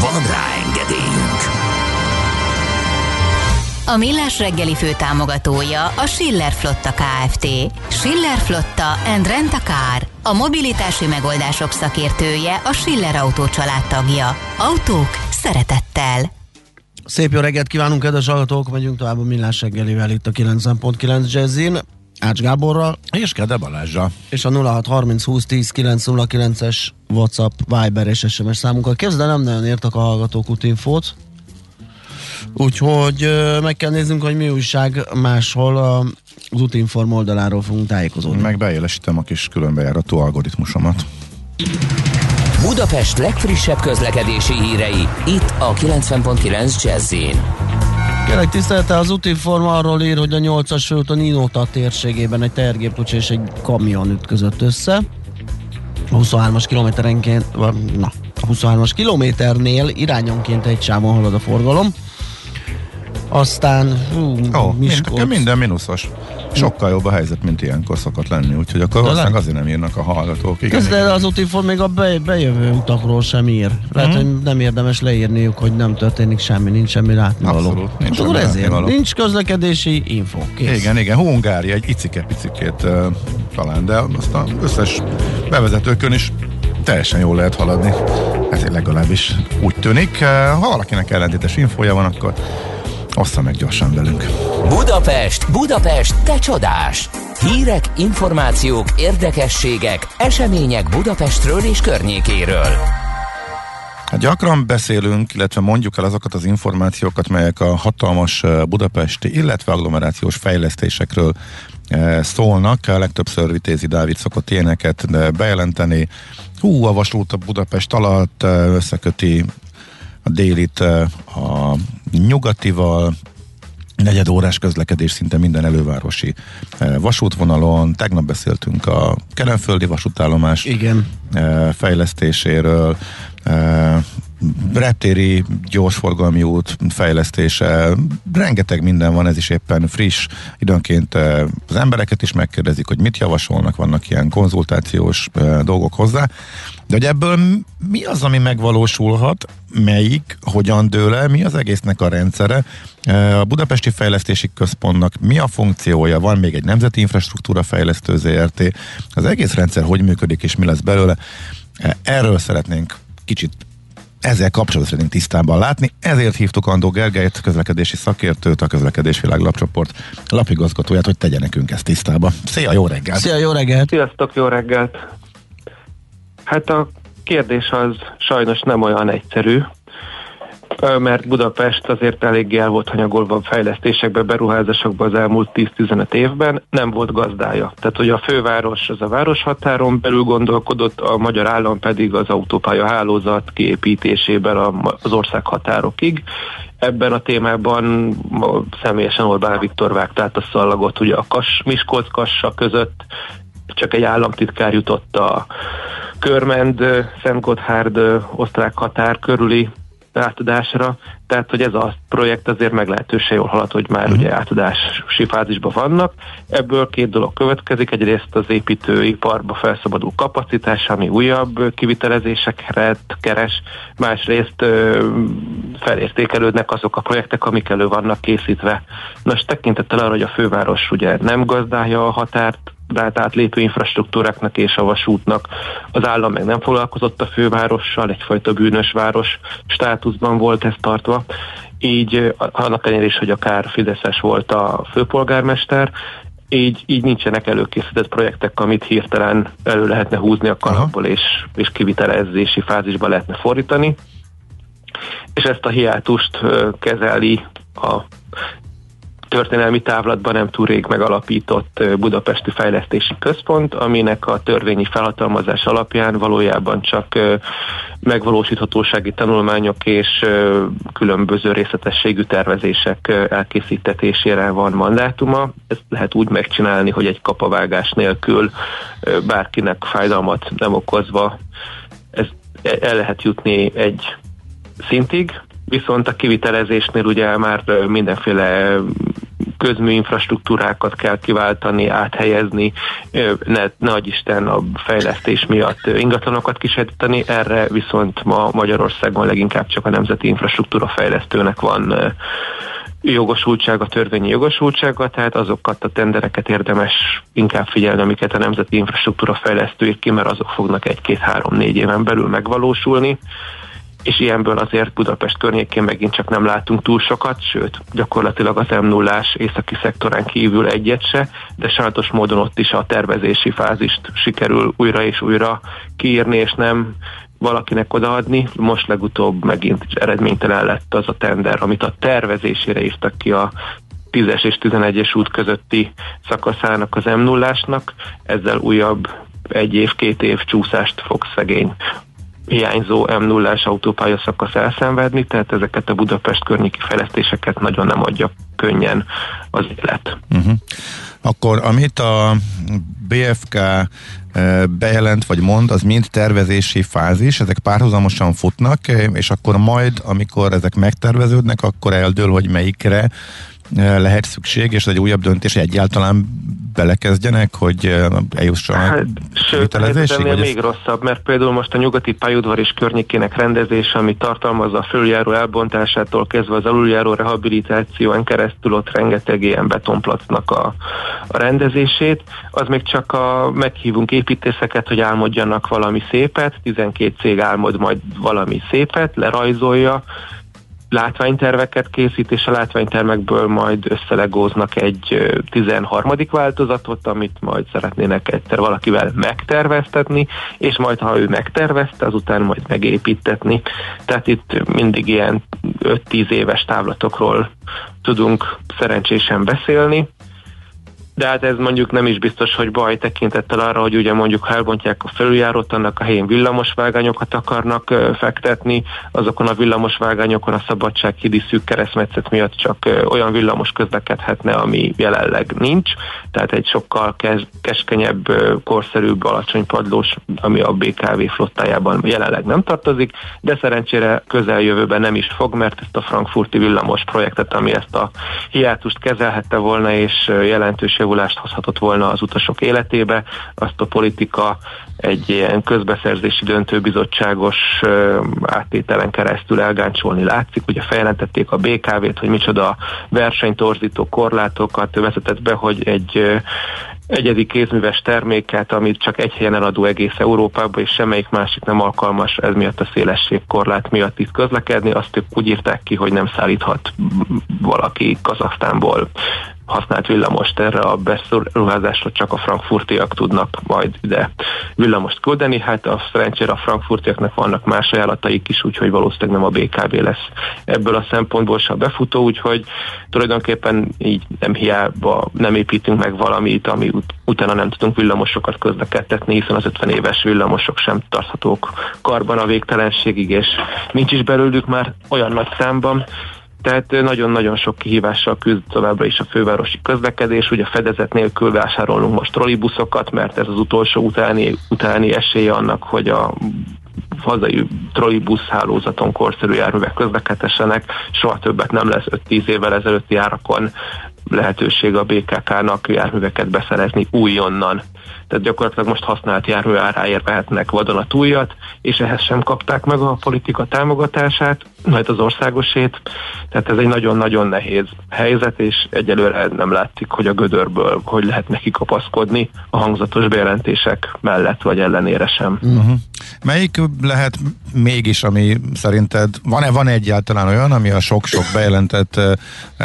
Van rá engedélyünk! A Millás reggeli fő támogatója a Schiller Flotta KFT. Schiller Flotta and Rent a Car. A mobilitási megoldások szakértője a Schiller Autó tagja. Autók szeretettel. Szép jó reggelt kívánunk, kedves hallgatók, megyünk tovább a millás reggelivel itt a 90.9 Jazzin. Ács Gáborral, És Kede Balázsa. és a 0630 20 10 909-es WhatsApp, Viber és SMS számunkkal. Kezdve nem nagyon értek a hallgatók útinfót, úgyhogy meg kell néznünk, hogy mi újság máshol a, az útinform oldaláról fogunk tájékozódni. Meg beélesítem a kis különbejárató algoritmusomat. Budapest legfrissebb közlekedési hírei, itt a 90.9 jazz Kérlek tisztelte, az útinform arról ír, hogy a 8-as főúton Inóta térségében egy tehergépkocsi és egy kamion ütközött össze. A 23-as kilométerenként, na, a 23-as kilométernél irányonként egy sávon halad a forgalom. Aztán, hú, Ó, Miskolc, minden, minden mínuszos. Sokkal jobb a helyzet, mint ilyenkor szokott lenni, úgyhogy akkor valószínűleg azért nem írnak a hallgatók. Igen, de az útinform még a be, bejövő utakról sem ír. Lehet, Mhm. hogy nem érdemes leírniuk, hogy nem történik semmi, nincs semmi látnivaló. Abszolút, nincs Hát akkor ezért nincs közlekedési info. Kész. Igen, igen, Hungária egy icike picikét uh, talán, de azt az összes bevezetőkön is teljesen jól lehet haladni. Ez legalábbis úgy tűnik. Ha valakinek ellentétes infója van, akkor ossza meg gyorsan velünk. Budapest, Budapest, te csodás! Hírek, információk, érdekességek, események Budapestről és környékéről. Hát gyakran beszélünk, illetve mondjuk el azokat az információkat, melyek a hatalmas budapesti, illetve agglomerációs fejlesztésekről szólnak. Legtöbbször Vitézi Dávid szokott ilyeneket bejelenteni. Hú, a vasút a Budapest alatt összeköti a délit a nyugatival, negyed órás közlekedés szinte minden elővárosi vasútvonalon. Tegnap beszéltünk a Kelenföldi vasútállomás Igen. fejlesztéséről, reptéri gyorsforgalmi út fejlesztése, rengeteg minden van, ez is éppen friss, időnként eh, az embereket is megkérdezik, hogy mit javasolnak, vannak ilyen konzultációs eh, dolgok hozzá, de hogy ebből mi az, ami megvalósulhat, melyik, hogyan dől el, mi az egésznek a rendszere, Eh, a Budapesti Fejlesztési Központnak mi a funkciója, van még egy Nemzeti Infrastruktúra Fejlesztő ZRT, az egész rendszer hogy működik és mi lesz belőle, erről szeretnénk kicsit ezzel kapcsolatban szeretnénk tisztában látni, ezért hívtuk Andó Gergelyt, közlekedési szakértőt, a Közlekedés Világ lapcsoport lapigazgatóját, hogy tegye nekünk ezt tisztába. Szia, jó reggelt! Szia, jó reggelt! Sziasztok, jó reggelt! Hát a kérdés az sajnos nem olyan egyszerű, mert Budapest azért eléggé el volt hanyagolva a fejlesztésekbe, beruházásokba az elmúlt 10-15 évben, nem volt gazdája. Tehát, hogy a főváros az a városhatáron belül gondolkodott, a magyar állam pedig az autópálya hálózat kiépítésében az ország határokig. Ebben a témában személyesen Orbán Viktor vágta át a szallagot, ugye a Kas, Miskolc-Kassa között csak egy államtitkár jutott a Körmend, ö, Szent Gotthárd ö, osztrák határ körüli átadásra, tehát hogy ez a projekt azért meglehetősen jól halad, hogy már ugye átadási fázisban vannak. Ebből két dolog következik, egyrészt az építőiparba felszabadul kapacitás, ami újabb kivitelezésekre keres, másrészt felértékelődnek azok a projektek, amik elő vannak készítve. Nos, tekintettel arra, hogy a főváros ugye nem gazdálja a határt, tehát átlépő infrastruktúráknak és a vasútnak. Az állam meg nem foglalkozott a fővárossal, egyfajta bűnös város státuszban volt ez tartva. Így annak ellenére is, hogy akár Fideszes volt a főpolgármester, így, így nincsenek előkészített projektek, amit hirtelen elő lehetne húzni a kalapból, és, és kivitelezési fázisba lehetne fordítani. És ezt a hiátust kezeli a történelmi távlatban nem túl rég megalapított Budapesti Fejlesztési Központ, aminek a törvényi felhatalmazás alapján valójában csak megvalósíthatósági tanulmányok és különböző részletességű tervezések elkészítetésére van mandátuma. Ezt lehet úgy megcsinálni, hogy egy kapavágás nélkül bárkinek fájdalmat nem okozva ez el lehet jutni egy szintig, viszont a kivitelezésnél ugye már mindenféle közmű infrastruktúrákat kell kiváltani, áthelyezni, ne, ne Isten a fejlesztés miatt ingatlanokat kisajtítani, erre viszont ma Magyarországon leginkább csak a Nemzeti Infrastruktúra Fejlesztőnek van jogosultsága, törvényi jogosultsága, tehát azokat a tendereket érdemes inkább figyelni, amiket a Nemzeti Infrastruktúra Fejlesztő ír ki, mert azok fognak egy-két-három-négy éven belül megvalósulni és ilyenből azért Budapest környékén megint csak nem látunk túl sokat, sőt, gyakorlatilag az m 0 északi szektorán kívül egyet se, de sajátos módon ott is a tervezési fázist sikerül újra és újra kiírni, és nem valakinek odaadni. Most legutóbb megint eredménytelen lett az a tender, amit a tervezésére írtak ki a 10-es és 11-es út közötti szakaszának az m 0 ezzel újabb egy év, két év csúszást fog szegény hiányzó m 0 autópálya szakasz elszenvedni, tehát ezeket a Budapest környéki fejlesztéseket nagyon nem adja könnyen az élet. Uh-huh. Akkor amit a BFK eh, bejelent vagy mond, az mind tervezési fázis, ezek párhuzamosan futnak, eh, és akkor majd, amikor ezek megterveződnek, akkor eldől, hogy melyikre lehet szükség, és egy újabb döntés, egyáltalán belekezdjenek, hogy eljussanak hát, Sőt, ennél még ez... rosszabb, mert például most a nyugati pályaudvar és környékének rendezése, ami tartalmazza a följáró elbontásától kezdve az aluljáró rehabilitáción keresztül ott rengeteg ilyen betonplacnak a, a rendezését, az még csak a meghívunk építészeket, hogy álmodjanak valami szépet, 12 cég álmod majd valami szépet, lerajzolja, látványterveket készít, és a látványtermekből majd összelegóznak egy 13. változatot, amit majd szeretnének egyszer valakivel megterveztetni, és majd ha ő megtervezte, azután majd megépítetni. Tehát itt mindig ilyen 5-10 éves távlatokról tudunk szerencsésen beszélni, de hát ez mondjuk nem is biztos, hogy baj tekintettel arra, hogy ugye mondjuk ha elbontják a felüljárót, annak a helyén villamosvágányokat akarnak fektetni, azokon a villamosvágányokon a szabadság hidi szűk keresztmetszet miatt csak olyan villamos közlekedhetne, ami jelenleg nincs, tehát egy sokkal kes, keskenyebb, korszerűbb, alacsony padlós, ami a BKV flottájában jelenleg nem tartozik, de szerencsére közeljövőben nem is fog, mert ezt a frankfurti villamos projektet, ami ezt a hiátust kezelhette volna, és jelentős javulást hozhatott volna az utasok életébe, azt a politika egy ilyen közbeszerzési döntőbizottságos áttételen keresztül elgáncsolni látszik. Ugye feljelentették a BKV-t, hogy micsoda versenytorzító korlátokat vezetett be, hogy egy egyedi kézműves terméket, amit csak egy helyen eladó egész Európában, és semmelyik másik nem alkalmas ez miatt a szélességkorlát miatt itt közlekedni, azt ők úgy írták ki, hogy nem szállíthat valaki Kazaksztánból használt villamost erre a beruházásra csak a frankfurtiak tudnak majd ide villamost küldeni. Hát a szerencsére a frankfurtiaknak vannak más ajánlataik is, úgyhogy valószínűleg nem a BKV lesz ebből a szempontból se a befutó, úgyhogy tulajdonképpen így nem hiába nem építünk meg valamit, ami ut- utána nem tudunk villamosokat közlekedtetni, hiszen az 50 éves villamosok sem tarthatók karban a végtelenségig, és nincs is belőlük már olyan nagy számban, tehát nagyon-nagyon sok kihívással küzd továbbra is a fővárosi közlekedés. Ugye fedezet nélkül vásárolunk most trollibuszokat, mert ez az utolsó utáni, utáni esélye annak, hogy a hazai trollibusz hálózaton korszerű járművek közlekedhessenek. Soha többet nem lesz 5-10 évvel ezelőtti árakon lehetőség a BKK-nak járműveket beszerezni újonnan tehát gyakorlatilag most használt jármű áráért vehetnek vadonatújat, és ehhez sem kapták meg a politika támogatását, majd az országosét, tehát ez egy nagyon-nagyon nehéz helyzet, és egyelőre nem látszik, hogy a gödörből hogy lehet neki kapaszkodni a hangzatos bejelentések mellett vagy ellenére sem. Uh-huh. Melyik lehet mégis, ami szerinted, van-e van egyáltalán olyan, ami a sok-sok bejelentett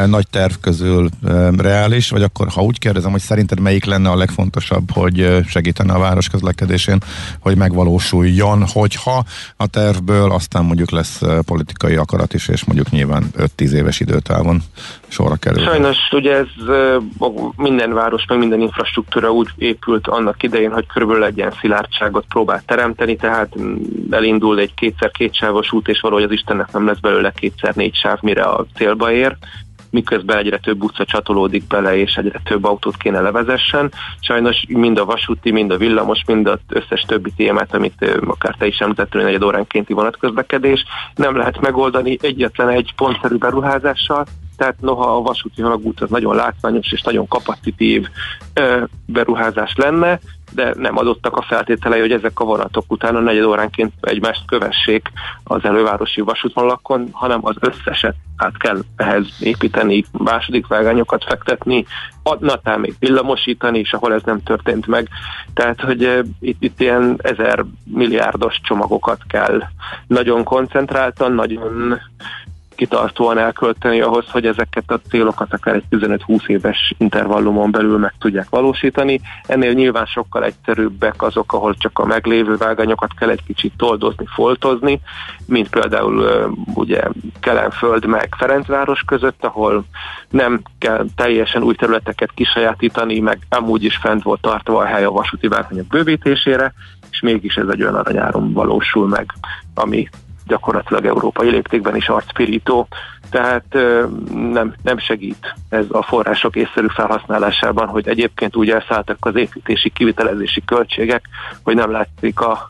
nagy terv közül reális, vagy akkor ha úgy kérdezem, hogy szerinted melyik lenne a legfontosabb, hogy segítene a város közlekedésén, hogy megvalósuljon, hogyha a tervből aztán mondjuk lesz politikai akarat is, és mondjuk nyilván 5-10 éves időtávon sorra kerül. Sajnos ugye ez minden város, meg minden infrastruktúra úgy épült annak idején, hogy körülbelül egy ilyen szilárdságot próbál teremteni, tehát elindul egy kétszer kétsávos út, és valahogy az Istennek nem lesz belőle kétszer négy sáv, mire a célba ér miközben egyre több utca csatolódik bele, és egyre több autót kéne levezessen. Sajnos mind a vasúti, mind a villamos, mind az összes többi témát, amit akár te is említettél, hogy egy óránkénti vonatközlekedés, nem lehet megoldani egyetlen egy pontszerű beruházással, tehát noha a vasúti halagút az nagyon látványos és nagyon kapacitív ö, beruházás lenne, de nem adottak a feltételei, hogy ezek a vonatok utána negyed óránként egymást kövessék az elővárosi vasútvonalakon, hanem az összeset át kell ehhez építeni, második vágányokat fektetni, adnatán még villamosítani, és ahol ez nem történt meg. Tehát, hogy itt, itt ilyen ezer milliárdos csomagokat kell nagyon koncentráltan, nagyon kitartóan elkölteni ahhoz, hogy ezeket a célokat akár egy 15-20 éves intervallumon belül meg tudják valósítani. Ennél nyilván sokkal egyszerűbbek azok, ahol csak a meglévő váganyokat kell egy kicsit toldozni, foltozni, mint például ugye Kelenföld meg Ferencváros között, ahol nem kell teljesen új területeket kisajátítani, meg amúgy is fent volt tartva a hely a vasúti vágányok bővítésére, és mégis ez egy olyan aranyáron valósul meg, ami gyakorlatilag európai léptékben is arcpirító, tehát nem, nem segít ez a források észszerű felhasználásában, hogy egyébként úgy elszálltak az építési, kivitelezési költségek, hogy nem látszik a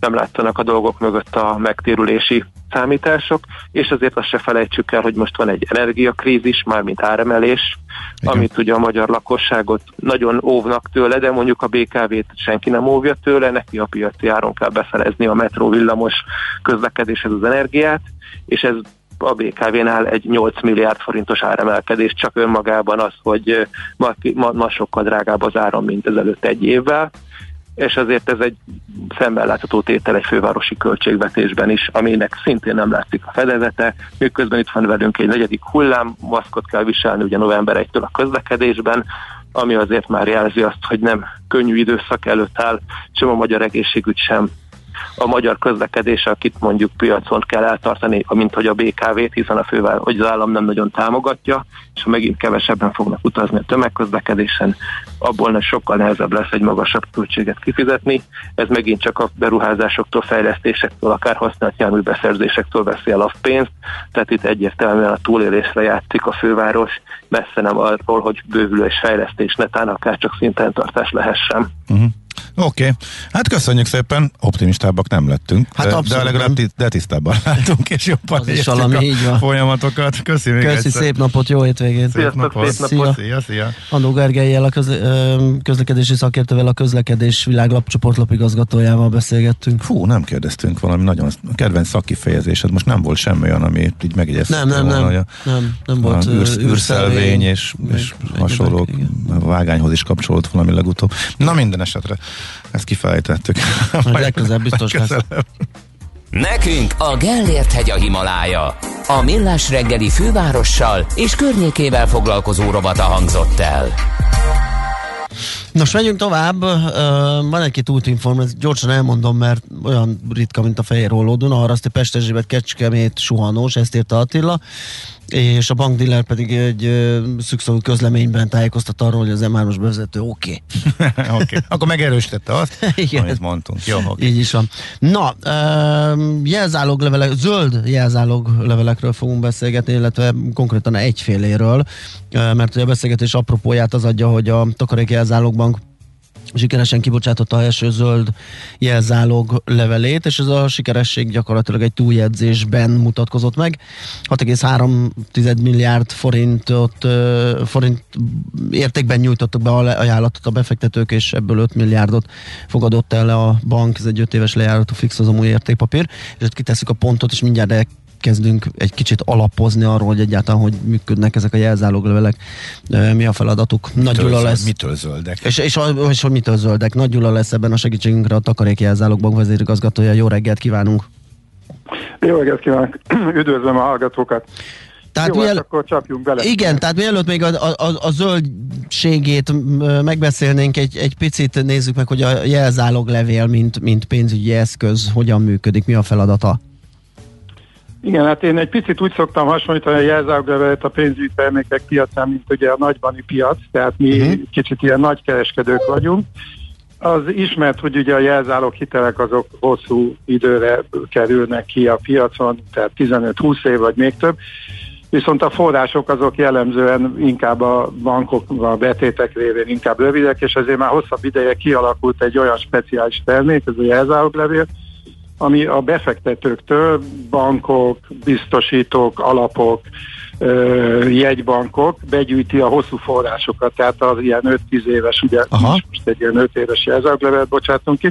nem látszanak a dolgok mögött a megtérülési számítások, és azért azt se felejtsük el, hogy most van egy energiakrízis, mármint áremelés, Igen. amit ugye a magyar lakosságot nagyon óvnak tőle, de mondjuk a BKV-t senki nem óvja tőle, neki a piaci áron kell befelezni a metró villamos közlekedéshez az energiát, és ez a BKV-nál egy 8 milliárd forintos áremelkedés csak önmagában az, hogy ma, ma, ma sokkal drágább az áram, mint ezelőtt egy évvel és azért ez egy szemben látható tétel egy fővárosi költségvetésben is, aminek szintén nem látszik a fedezete. Miközben itt van velünk egy negyedik hullám, maszkot kell viselni ugye november 1-től a közlekedésben, ami azért már jelzi azt, hogy nem könnyű időszak előtt áll, sem a magyar egészségügy sem a magyar közlekedés, akit mondjuk piacon kell eltartani, mint hogy a BKV-t, hiszen a fővel, hogy az állam nem nagyon támogatja, és ha megint kevesebben fognak utazni a tömegközlekedésen, abból sokkal nehezebb lesz egy magasabb költséget kifizetni. Ez megint csak a beruházásoktól, fejlesztésektől, akár használt járműbeszerzésektől veszi el a pénzt, tehát itt egyértelműen a túlélésre játszik a főváros, messze nem arról, hogy bővülő és fejlesztés netán akár csak szinten tartás lehessen. Uh-huh. Oké, okay. hát köszönjük szépen, optimistábbak nem lettünk, hát de, de legalább ti, de tisztában látunk, és jobban az is valami, így van. folyamatokat. Köszi még Köszi, egyszer. szép napot, jó hétvégét. Szép napot. Szép napot. Szia. Szia, szia. Andó Gergelyel, a közle, közlekedési szakértővel, a közlekedés világlap csoportlapigazgatójával beszélgettünk. Fú, nem kérdeztünk valami nagyon kedvenc szakkifejezésed, most nem volt semmi olyan, ami így megjegyezte. Nem, nem, nem, volna, nem, nem volt űrsz, űrszelvény és, és hasonlók, vágányhoz is kapcsolódott valami legutóbb. Na minden esetre ezt kifejtettük. Majd legközelebb biztos legközelebb. lesz. Nekünk a Gellért hegy a Himalája. A Millás reggeli fővárossal és környékével foglalkozó robata hangzott el. Nos, megyünk tovább. Uh, van egy-két útinformáció, gyorsan elmondom, mert olyan ritka, mint a fehér holló Duna, Araszti, Pestezsébet, Kecskemét, Suhanós, ezt írta Attila és a bankdiller pedig egy szükszavú közleményben tájékoztat arról, hogy az M3-os bevezető oké. Okay. okay. Akkor megerősítette azt, Igen. amit mondtunk. Jó, okay. Így is van. Na, uh, jelzáloglevelek, zöld jelzáloglevelekről fogunk beszélgetni, illetve konkrétan egyféléről, mert a beszélgetés apropóját az adja, hogy a Takarék Jelzálogbank sikeresen kibocsátotta a első zöld jelzálog levelét, és ez a sikeresség gyakorlatilag egy túljegyzésben mutatkozott meg. 6,3 milliárd forintot, forint értékben nyújtottak be ajánlatot a befektetők, és ebből 5 milliárdot fogadott el a bank, ez egy 5 éves lejáratú fix az értékpapír, és ott kiteszük a pontot, és mindjárt kezdünk egy kicsit alapozni arról, hogy egyáltalán hogy működnek ezek a jelzáloglevelek, mi a feladatuk. Nagy Gyula lesz. Mitől zöldek? És, és, és, hogy mitől zöldek. Nagy Gyula lesz ebben a segítségünkre a Takarék Jelzálogbank vezérigazgatója. Jó reggelt kívánunk! Jó reggelt kívánok! Üdvözlöm a hallgatókat! Tehát Jó, miel... hát akkor csapjunk bele. Igen, tehát mielőtt még a, a, a zöldségét megbeszélnénk, egy, egy picit nézzük meg, hogy a jelzáloglevél, mint, mint pénzügyi eszköz, hogyan működik, mi a feladata? Igen, hát én egy picit úgy szoktam hasonlítani a jelzáloglevelet a pénzügyi termékek piacán, mint ugye a nagybani piac, tehát mi uh-huh. kicsit ilyen nagykereskedők vagyunk. Az ismert, hogy ugye a jelzálog hitelek azok hosszú időre kerülnek ki a piacon, tehát 15-20 év vagy még több, viszont a források azok jellemzően inkább a bankok, a betétek révén inkább rövidek, és ezért már hosszabb ideje kialakult egy olyan speciális termék, ez a jelzáloglevél, ami a befektetőktől, bankok, biztosítók, alapok, jegybankok begyűjti a hosszú forrásokat, tehát az ilyen 5-10 éves, ugye Aha. most egy ilyen 5 éves jelzáloglevelet bocsátunk ki,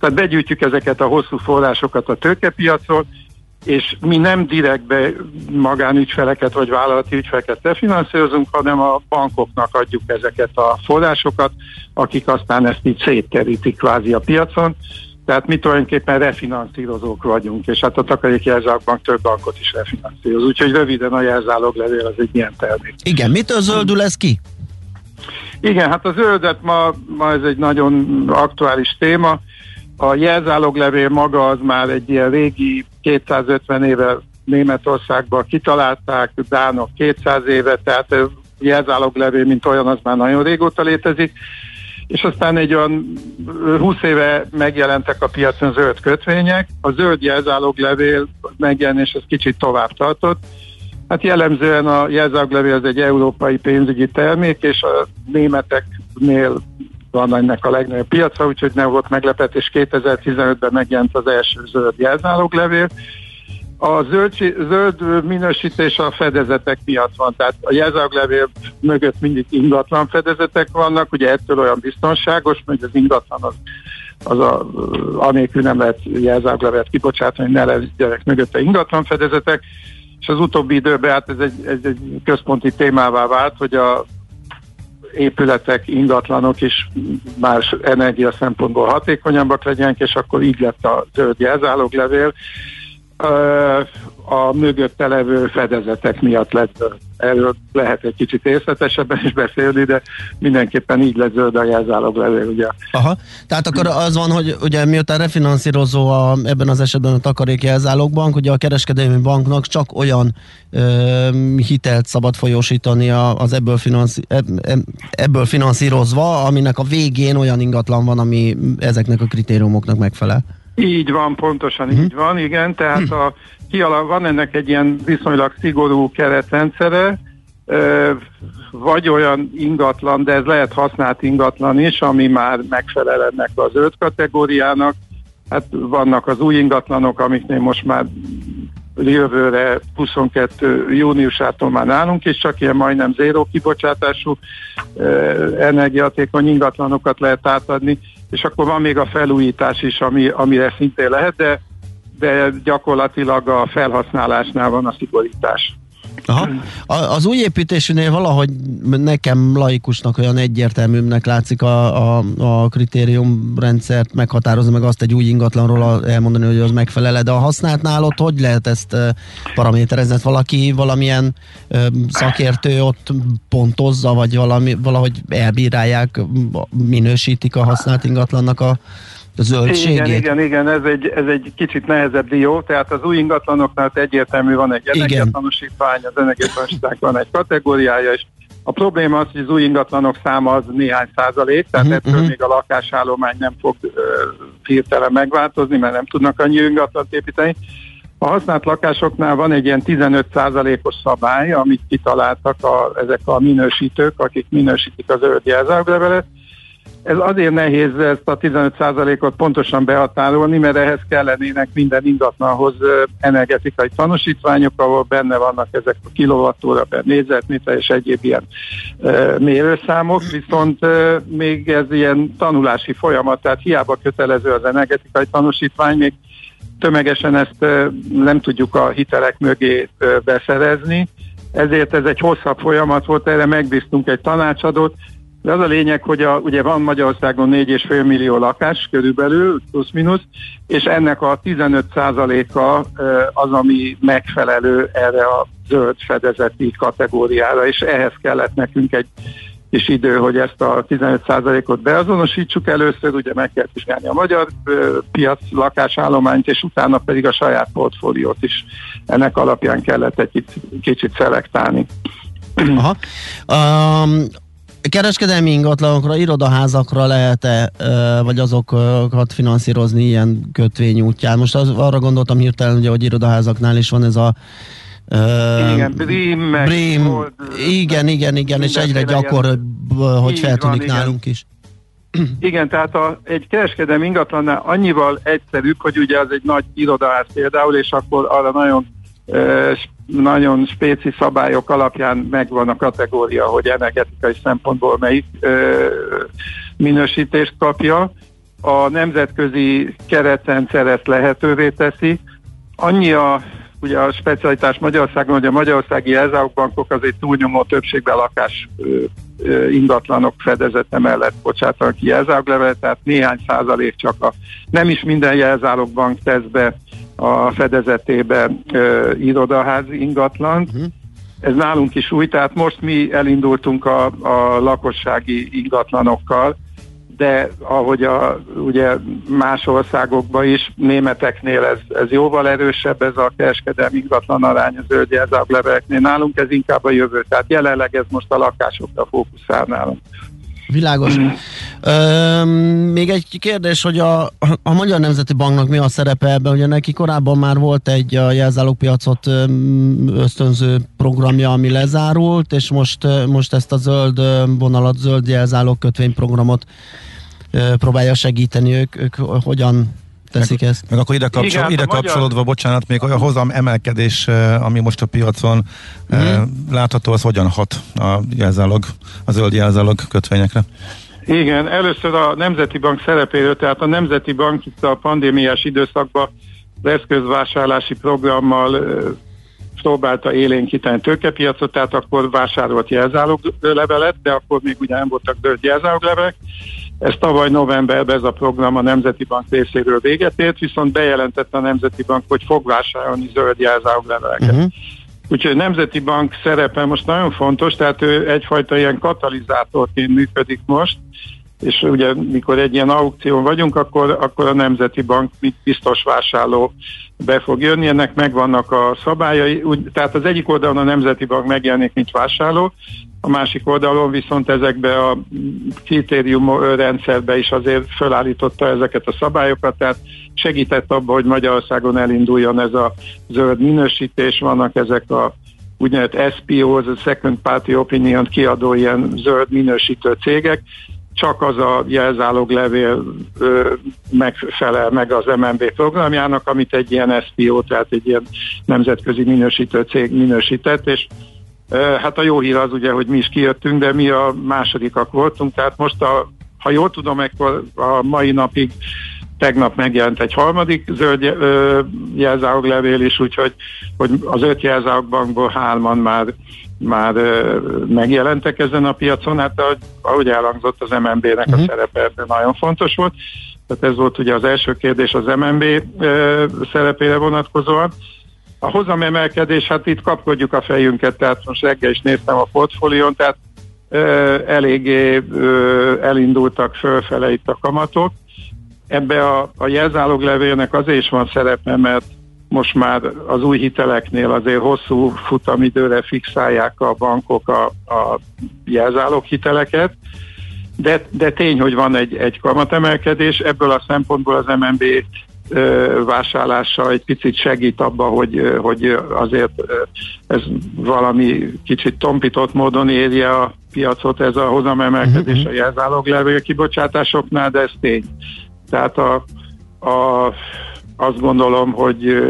tehát begyűjtjük ezeket a hosszú forrásokat a tőkepiacon, és mi nem direktbe magánügyfeleket vagy vállalati ügyfeleket refinanszírozunk, hanem a bankoknak adjuk ezeket a forrásokat, akik aztán ezt így szétkerítik kvázi a piacon, tehát mi tulajdonképpen refinanszírozók vagyunk, és hát a takarék jelzálogbank több bankot is refinanszíroz. Úgyhogy röviden a jelzáloglevél az egy ilyen termék. Igen, mitől zöldül ez ki? Igen, hát a zöldet ma, ma ez egy nagyon aktuális téma. A jelzáloglevél maga az már egy ilyen régi 250 éve Németországban kitalálták, Dánok 200 éve, tehát jelzáloglevél, mint olyan, az már nagyon régóta létezik és aztán egy olyan 20 éve megjelentek a piacon zöld kötvények, a zöld jelzáloglevél megjelenés az kicsit tovább tartott, Hát jellemzően a jelzáloglevél az egy európai pénzügyi termék, és a németeknél van ennek a legnagyobb piaca, úgyhogy nem volt meglepetés. 2015-ben megjelent az első zöld jelzáloglevél, A zöld, zöld minősítés a fedezetek miatt van, tehát a jelzáloglevél mögött mindig ingatlan fedezetek vannak, ugye ettől olyan biztonságos, hogy az ingatlan az, az a, anélkül nem lehet jelzáloglevelet kibocsátani, ne legyenek mögötte ingatlan fedezetek, és az utóbbi időben hát ez egy, ez egy központi témává vált, hogy a épületek, ingatlanok is más energia szempontból hatékonyabbak legyenek, és akkor így lett a zöld jelzáloglevél a mögötte levő fedezetek miatt lett erről lehet egy kicsit részletesebben is beszélni, de mindenképpen így lett zöld a jelzálog levél, ugye. Aha, tehát akkor az van, hogy ugye miután refinanszírozó a, ebben az esetben a takarék jelzálogbank, ugye a kereskedelmi banknak csak olyan ö, hitelt szabad folyósítani az ebből, finanszi, ebből finanszírozva, aminek a végén olyan ingatlan van, ami ezeknek a kritériumoknak megfelel. Így van, pontosan uh-huh. így van, igen, tehát uh-huh. a, kialak, van ennek egy ilyen viszonylag szigorú keretrendszere, vagy olyan ingatlan, de ez lehet használt ingatlan is, ami már megfelel ennek az öt kategóriának. Hát vannak az új ingatlanok, amiknél most már jövőre 22 júniusától már nálunk is csak ilyen majdnem zéró kibocsátású energiatékony ingatlanokat lehet átadni és akkor van még a felújítás is, ami, amire szintén lehet, de, de gyakorlatilag a felhasználásnál van a szigorítás. Aha. Az új építésűnél valahogy nekem laikusnak olyan egyértelműnek látszik a, a, a kritériumrendszert meghatározni, meg azt egy új ingatlanról elmondani, hogy az megfelele, de a használtnál ott hogy lehet ezt paraméterezni? Valaki valamilyen szakértő ott pontozza, vagy valami, valahogy elbírálják, minősítik a használt ingatlannak a a zöldségét. Igen, igen, igen, ez egy, ez egy kicsit nehezebb dió, tehát az új ingatlanoknál egyértelmű van egy energiatanosítvány, az energiatanosítvány van egy kategóriája, és a probléma az, hogy az új ingatlanok száma az néhány százalék, tehát uh-huh, ettől uh-huh. még a lakásállomány nem fog uh, hirtelen megváltozni, mert nem tudnak annyi ingatlant építeni. A használt lakásoknál van egy ilyen 15%-os szabály, amit kitaláltak a, ezek a minősítők, akik minősítik az zöld jelzáloglevelet, ez azért nehéz ezt a 15%-ot pontosan behatárolni, mert ehhez kellenének minden ingatlanhoz energetikai tanúsítványok, ahol benne vannak ezek a kilovattóra per négyzetméter és egyéb ilyen e, mérőszámok, viszont e, még ez ilyen tanulási folyamat, tehát hiába kötelező az energetikai tanúsítvány, még tömegesen ezt e, nem tudjuk a hitelek mögé e, beszerezni, ezért ez egy hosszabb folyamat volt, erre megbíztunk egy tanácsadót, de az a lényeg, hogy a, ugye van Magyarországon 4,5 millió lakás körülbelül, plusz-minusz, és ennek a 15%-a az, ami megfelelő erre a zöld fedezeti kategóriára, és ehhez kellett nekünk egy kis idő, hogy ezt a 15%-ot beazonosítsuk először, ugye meg kell vizsgálni a magyar piac lakásállományt, és utána pedig a saját portfóliót is ennek alapján kellett egy kicsit, kicsit szelektálni. Aha. Um, kereskedelmi ingatlanokra, irodaházakra lehet-e, vagy azokat finanszírozni ilyen kötvény útján? Most az, arra gondoltam hirtelen, ugye, hogy irodaházaknál is van ez a igen, Brim, meg Brim, Gold, igen, igen, igen, és egyre gyakoribb, hogy feltűnik van, nálunk igen. is. Igen, tehát a, egy kereskedelmi ingatlannál annyival egyszerűbb, hogy ugye az egy nagy irodaház például, és akkor arra nagyon nagyon spéci szabályok alapján megvan a kategória, hogy energetikai szempontból melyik ö, minősítést kapja. A nemzetközi keretrendszer ezt lehetővé teszi. Annyi a, ugye a specialitás Magyarországon, hogy a magyarországi bankok azért túlnyomó többségben lakás ö, ingatlanok fedezete mellett bocsátanak ki jelzáloglevelet, tehát néhány százalék csak a, nem is minden jelzálogbank tesz be a fedezetébe ö, irodaházi ingatlan. Uh-huh. Ez nálunk is új, tehát most mi elindultunk a, a lakossági ingatlanokkal, de ahogy a, ugye más országokban is, németeknél ez, ez jóval erősebb, ez a kereskedelmi ingatlan arány a zöld leveleknél. Nálunk ez inkább a jövő, tehát jelenleg ez most a lakásokra fókuszál nálunk. Világos. Ö, még egy kérdés, hogy a, a Magyar Nemzeti Banknak mi a szerepe ebben? Ugye neki korábban már volt egy a jelzálogpiacot ösztönző programja, ami lezárult, és most, most ezt a zöld vonalat, zöld jelzálog kötvényprogramot próbálja segíteni. Ők, ők hogyan teszik meg, ezt. Meg akkor ide, kapcsol, Igen, ide a magyar- kapcsolódva, bocsánat, még a hozam emelkedés, eh, ami most a piacon mm. látható, az hogyan hat a jelzálog, a zöld jelzálog kötvényekre? Igen, először a Nemzeti Bank szerepéről, tehát a Nemzeti Bank itt a pandémiás időszakban az eszközvásárlási programmal ö, próbálta élénkíteni tőkepiacot, tehát akkor vásárolt jelzáloglevelet, de akkor még ugye nem voltak zöld jelzáloglevelek. Ez tavaly novemberben ez a program a Nemzeti Bank részéről véget ért, viszont bejelentette a Nemzeti Bank, hogy fog vásárolni zöld jelzálogleveleket. Uh-huh. Úgyhogy a Nemzeti Bank szerepe most nagyon fontos, tehát ő egyfajta ilyen katalizátorként működik most, és ugye mikor egy ilyen aukción vagyunk, akkor, akkor a Nemzeti Bank mint biztos vásárló be fog jönni, ennek megvannak a szabályai, úgy, tehát az egyik oldalon a Nemzeti Bank megjelenik, mint vásárló, a másik oldalon viszont ezekbe a kritérium rendszerbe is azért fölállította ezeket a szabályokat, tehát segített abba, hogy Magyarországon elinduljon ez a zöld minősítés, vannak ezek a úgynevezett SPO, az a Second Party Opinion kiadó ilyen zöld minősítő cégek, csak az a jelzáloglevél megfelel meg az MNB programjának, amit egy ilyen SPO, tehát egy ilyen nemzetközi minősítő cég minősített, és hát a jó hír az ugye, hogy mi is kijöttünk, de mi a másodikak voltunk, tehát most a, ha jól tudom, akkor a mai napig tegnap megjelent egy harmadik zöld ö, jelzáloglevél is, úgyhogy hogy az öt jelzálogbankból hárman már már megjelentek ezen a piacon, hát ahogy, ahogy elhangzott az MNB-nek uh-huh. a szerepe ebben nagyon fontos volt. Tehát ez volt ugye az első kérdés az MNB szerepére vonatkozóan. A hozamemelkedés, hát itt kapkodjuk a fejünket, tehát most reggel is néztem a portfólión, tehát ö, eléggé ö, elindultak fölfele itt a kamatok. Ebbe a, a jelzáloglevélnek azért is van szerepe, mert most már az új hiteleknél azért hosszú futamidőre fixálják a bankok a, a jelzálog hiteleket, de, de tény, hogy van egy, egy kamatemelkedés, ebből a szempontból az MNB vásárlása egy picit segít abba, hogy, hogy azért ez valami kicsit tompított módon érje a piacot, ez a hozamemelkedés a jelzáloglevél kibocsátásoknál, de ez tény. Tehát a, a azt gondolom, hogy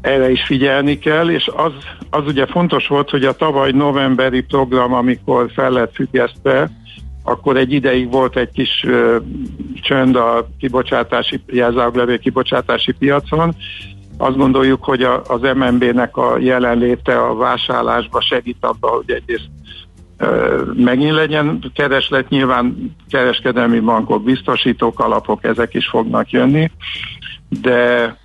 erre is figyelni kell, és az, az ugye fontos volt, hogy a tavaly novemberi program, amikor fel lett függesztve, akkor egy ideig volt egy kis ö, csönd a kibocsátási, jelzáloglevél kibocsátási piacon. Azt gondoljuk, hogy a, az MNB-nek a jelenléte a vásárlásba segít abba, hogy egyrészt ö, megint legyen kereslet, nyilván kereskedelmi bankok, biztosítók, alapok, ezek is fognak jönni de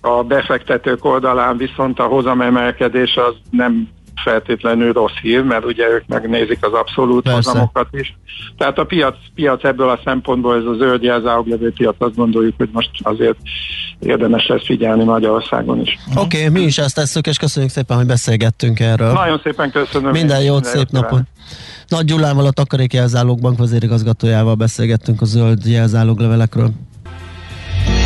a befektetők oldalán viszont a hozamemelkedés az nem feltétlenül rossz hír, mert ugye ők megnézik az abszolút Persze. hozamokat is. Tehát a piac, piac ebből a szempontból, ez a zöld jelzáloglevő piac, azt gondoljuk, hogy most azért érdemes lesz figyelni Magyarországon is. Oké, okay, mi is ezt tesszük, és köszönjük szépen, hogy beszélgettünk erről. Nagyon szépen köszönöm. Minden jót, minden szép napot! Nagy Gyulával, a Takarékjelzálók Bank vezérigazgatójával beszélgettünk a zöld jelzáloglevelekről.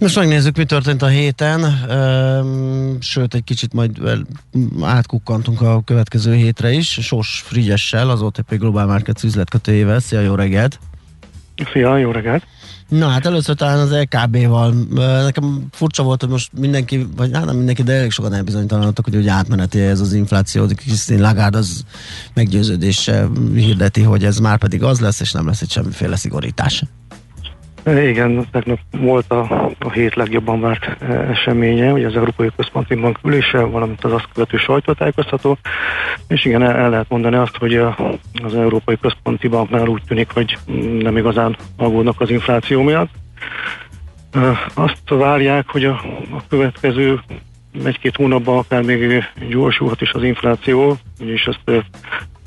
Most megnézzük, mi történt a héten, sőt, egy kicsit majd átkukkantunk a következő hétre is. Sós Frigyessel, az OTP Global Markets üzletkötőjével. Szia, jó reggelt! Szia, jó reggelt! Na hát először talán az LKB-val. Nekem furcsa volt, hogy most mindenki, vagy hát nem mindenki, de elég sokan elbizonytalanodtak, hogy ugye átmeneti ez az infláció. Christine Lagarde az meggyőződéssel hirdeti, hogy ez már pedig az lesz, és nem lesz itt semmiféle szigorítás. Igen, tegnap volt a, a hét legjobban várt e, eseménye, ugye az Európai Központi Bank ülése, valamint az azt követő sajtótájékoztató, és igen, el, lehet mondani azt, hogy a, az Európai Központi Banknál úgy tűnik, hogy nem igazán aggódnak az infláció miatt. E, Azt várják, hogy a, a következő egy-két hónapban akár még gyorsulhat is az infláció, és ezt e,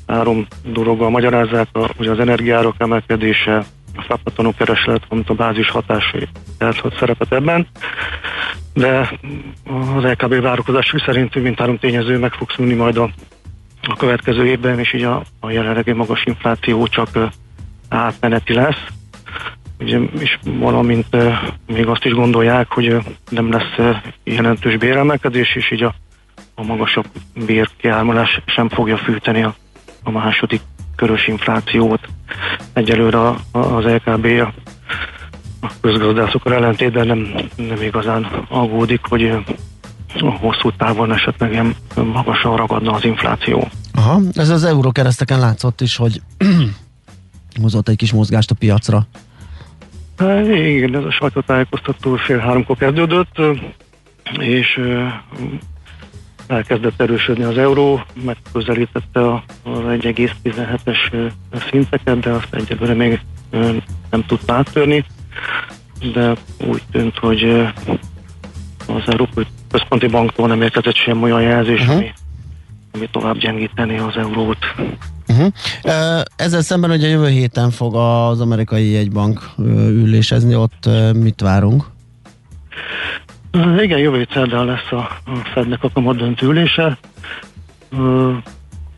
három dologgal magyarázzák, hogy az energiárok emelkedése, a fápadtanú kereslet, valamint a bázis hatás játszhat szerepet ebben. de az LKB várakozás szerint mint három tényező meg fog szűnni majd a, a következő évben, és így a, a jelenlegi magas infláció csak átmeneti lesz. Ugye, és valamint még azt is gondolják, hogy nem lesz jelentős béremelkedés, és így a, a magasabb bérkiállomás sem fogja fűteni a, a második körös inflációt. Egyelőre az LKB a, közgazdászokkal ellentétben nem, nem igazán aggódik, hogy hosszú távon esetleg ilyen magasan ragadna az infláció. Aha, ez az eurókereszteken látszott is, hogy hozott egy kis mozgást a piacra. Hát, igen, ez a sajtótájékoztató fél háromkor kezdődött, és elkezdett erősödni az euró, megközelítette az 1,17-es szinteket, de azt egyelőre még nem tudta áttörni, de úgy tűnt, hogy az Európai Központi Banktól nem érkezett sem olyan jelzés, uh-huh. ami, ami tovább gyengíteni az eurót. Uh-huh. Ezzel szemben ugye jövő héten fog az amerikai jegybank ülésezni, ott mit várunk? Igen, jövő szerdán lesz a, a Fednek a kamat döntőülése.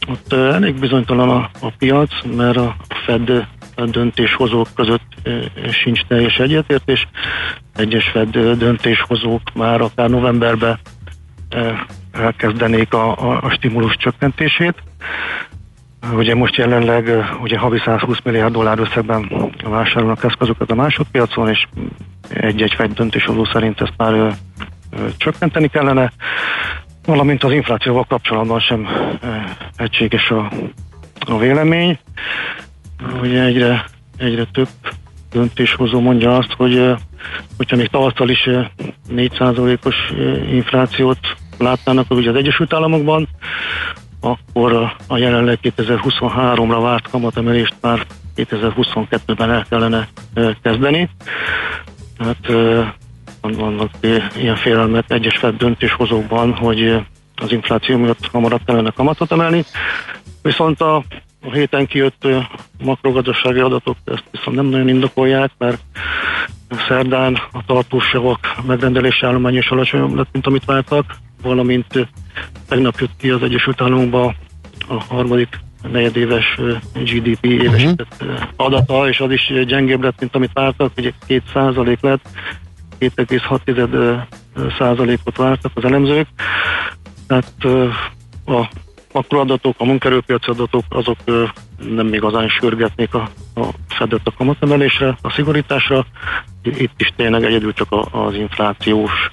Ott elég bizonytalan a, a piac, mert a Fed a döntéshozók között sincs teljes egyetértés. Egyes Fed döntéshozók már akár novemberben elkezdenék a, a, a stimulus csökkentését. Ugye most jelenleg ugye havi 120 milliárd dollár összegben vásárolnak eszközöket a másodpiacon, és egy-egy döntéshozó szerint ezt már ö, ö, csökkenteni kellene, valamint az inflációval kapcsolatban sem ö, egységes a, a vélemény. Ugye egyre, egyre több döntéshozó mondja azt, hogy hogyha még tavasszal is 4%-os inflációt látnának ugye az Egyesült Államokban, akkor a jelenleg 2023-ra várt kamatemelést már 2022-ben el kellene kezdeni. Hát vannak ilyen félelmek egyes döntéshozókban, hogy az infláció miatt hamarabb kellene kamatot emelni. Viszont a, a héten kijött makrogazdasági adatok ezt viszont nem nagyon indokolják, mert szerdán a tartóságok megrendelési állomány is alacsonyabb lett, mint amit vártak, valamint tegnap jött ki az Egyesült Államokba a harmadik negyedéves GDP éves uh-huh. adata, és az is gyengébb lett, mint amit vártak, ugye 2 százalék lett, 2,6 százalékot vártak az elemzők. Tehát a makroadatok, a munkerőpiaci adatok, azok nem igazán sürgetnék a, a fedett a kamatemelésre, a szigorításra. Itt is tényleg egyedül csak az inflációs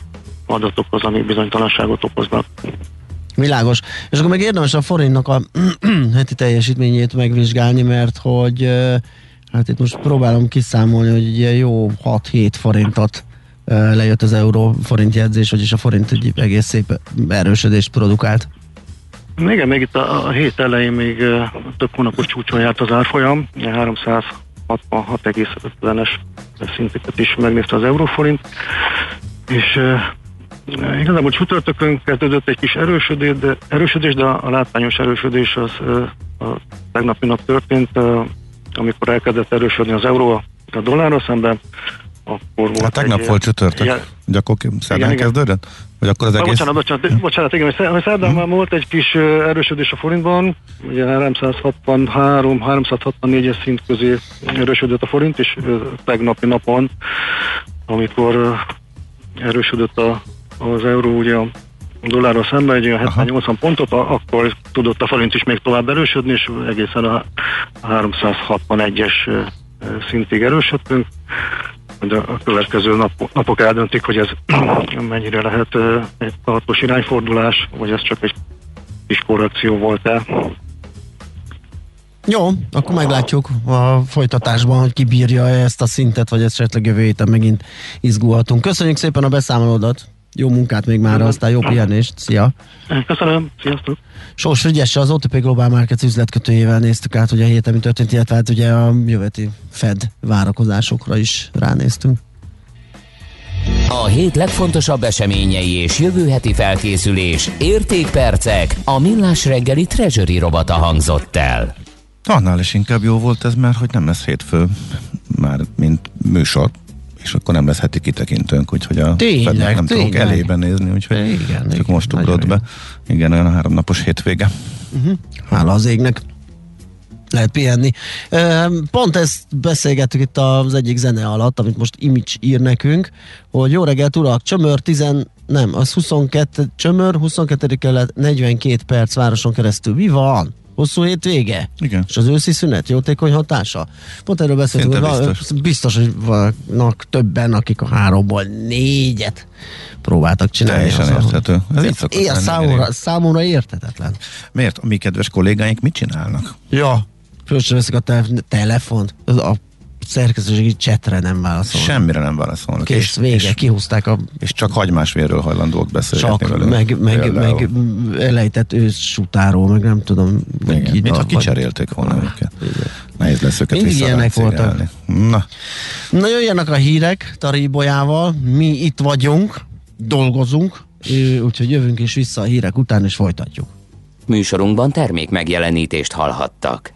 adatok az, amik bizonytalanságot okoznak. Világos. És akkor meg érdemes a forintnak a heti teljesítményét megvizsgálni, mert hogy hát itt most próbálom kiszámolni, hogy ilyen jó 6-7 forintot lejött az euró forint jegyzés, vagyis a forint egy egész szép erősödést produkált. Igen, még itt a, a hét elején még több hónapos csúcson járt az árfolyam, 366,50-es szinteket is megnézte az euróforint, és Igazából csütörtökön kezdődött egy kis erősödés, de, erősödés, de a látványos erősödés az a tegnapi nap történt, amikor elkezdett erősödni az euró a dollárra szemben, akkor volt hát tegnap egy, volt csütörtök, igen, hogy akkor szerdán kezdődött? Vagy akkor az egész... Bocsánat, bocsánat, bocsánat igen, hogy szerdán már volt egy kis erősödés a forintban, ugye 363-364-es szint közé erősödött a forint, és tegnapi napon, amikor erősödött a az euró ugye a dollárra szemben egy olyan 70-80 pontot, akkor tudott a forint is még tovább erősödni, és egészen a 361-es szintig erősödtünk. De a következő nap, napok eldöntik, hogy ez mennyire lehet egy tartós irányfordulás, vagy ez csak egy kis korrekció volt-e. Jó, akkor meglátjuk a folytatásban, hogy ki bírja ezt a szintet, vagy esetleg jövő héten megint izgulhatunk. Köszönjük szépen a beszámolódat! Jó munkát még már, aztán jó pihenést. Szia! Köszönöm, sziasztok! Sors Frigyesse, az OTP Global Markets üzletkötőjével néztük át, hogy a héten mi történt, illetve hát ugye a jövőti Fed várakozásokra is ránéztünk. A hét legfontosabb eseményei és jövő heti felkészülés, értékpercek, a millás reggeli treasury robata hangzott el. Annál is inkább jó volt ez, mert hogy nem ez hétfő, már mint műsor, és akkor nem lesz heti kitekintőnk, úgyhogy a Tényleg, Fednek nem tudunk tényleg. elében nézni, úgyhogy Igen, csak igen, most ugrott be. Igen, olyan a háromnapos hétvége. Hála az égnek. Lehet pihenni. Pont ezt beszélgettük itt az egyik zene alatt, amit most Image ír nekünk, hogy jó reggelt urak, csömör 10, nem, az 22, csömör 22 kelet 42 perc városon keresztül. Mi van? Hosszú hét vége? Igen. És az őszi szünet jótékony hatása? Pont erről beszéltünk, hogy biztos. biztos, hogy vannak többen, akik a háromból négyet próbáltak csinálni. Teljesen Az érthető. Ez így szokott Ilyen számomra, számomra értetetlen. Miért? A mi kedves kollégáink mit csinálnak? Ja. Föl sem veszik a te- telefont, az a szerkesztőségi csetre nem válaszol. Semmire nem válaszolnak. Kész, vége, és, kihúzták a és csak hagymásvérről hajlandóak beszélgetni csak, velünk. meg, meg, Például. meg elejtett ősszutáról, meg nem tudom. vagy Igen, mintha vagy- kicserélték volna őket. Nehéz lesz őket Mindig ilyenek voltak. Na, Na jöjjenek a hírek Taríbolyával, mi itt vagyunk, dolgozunk, úgyhogy jövünk is vissza a hírek után, és folytatjuk. Műsorunkban termék megjelenítést hallhattak.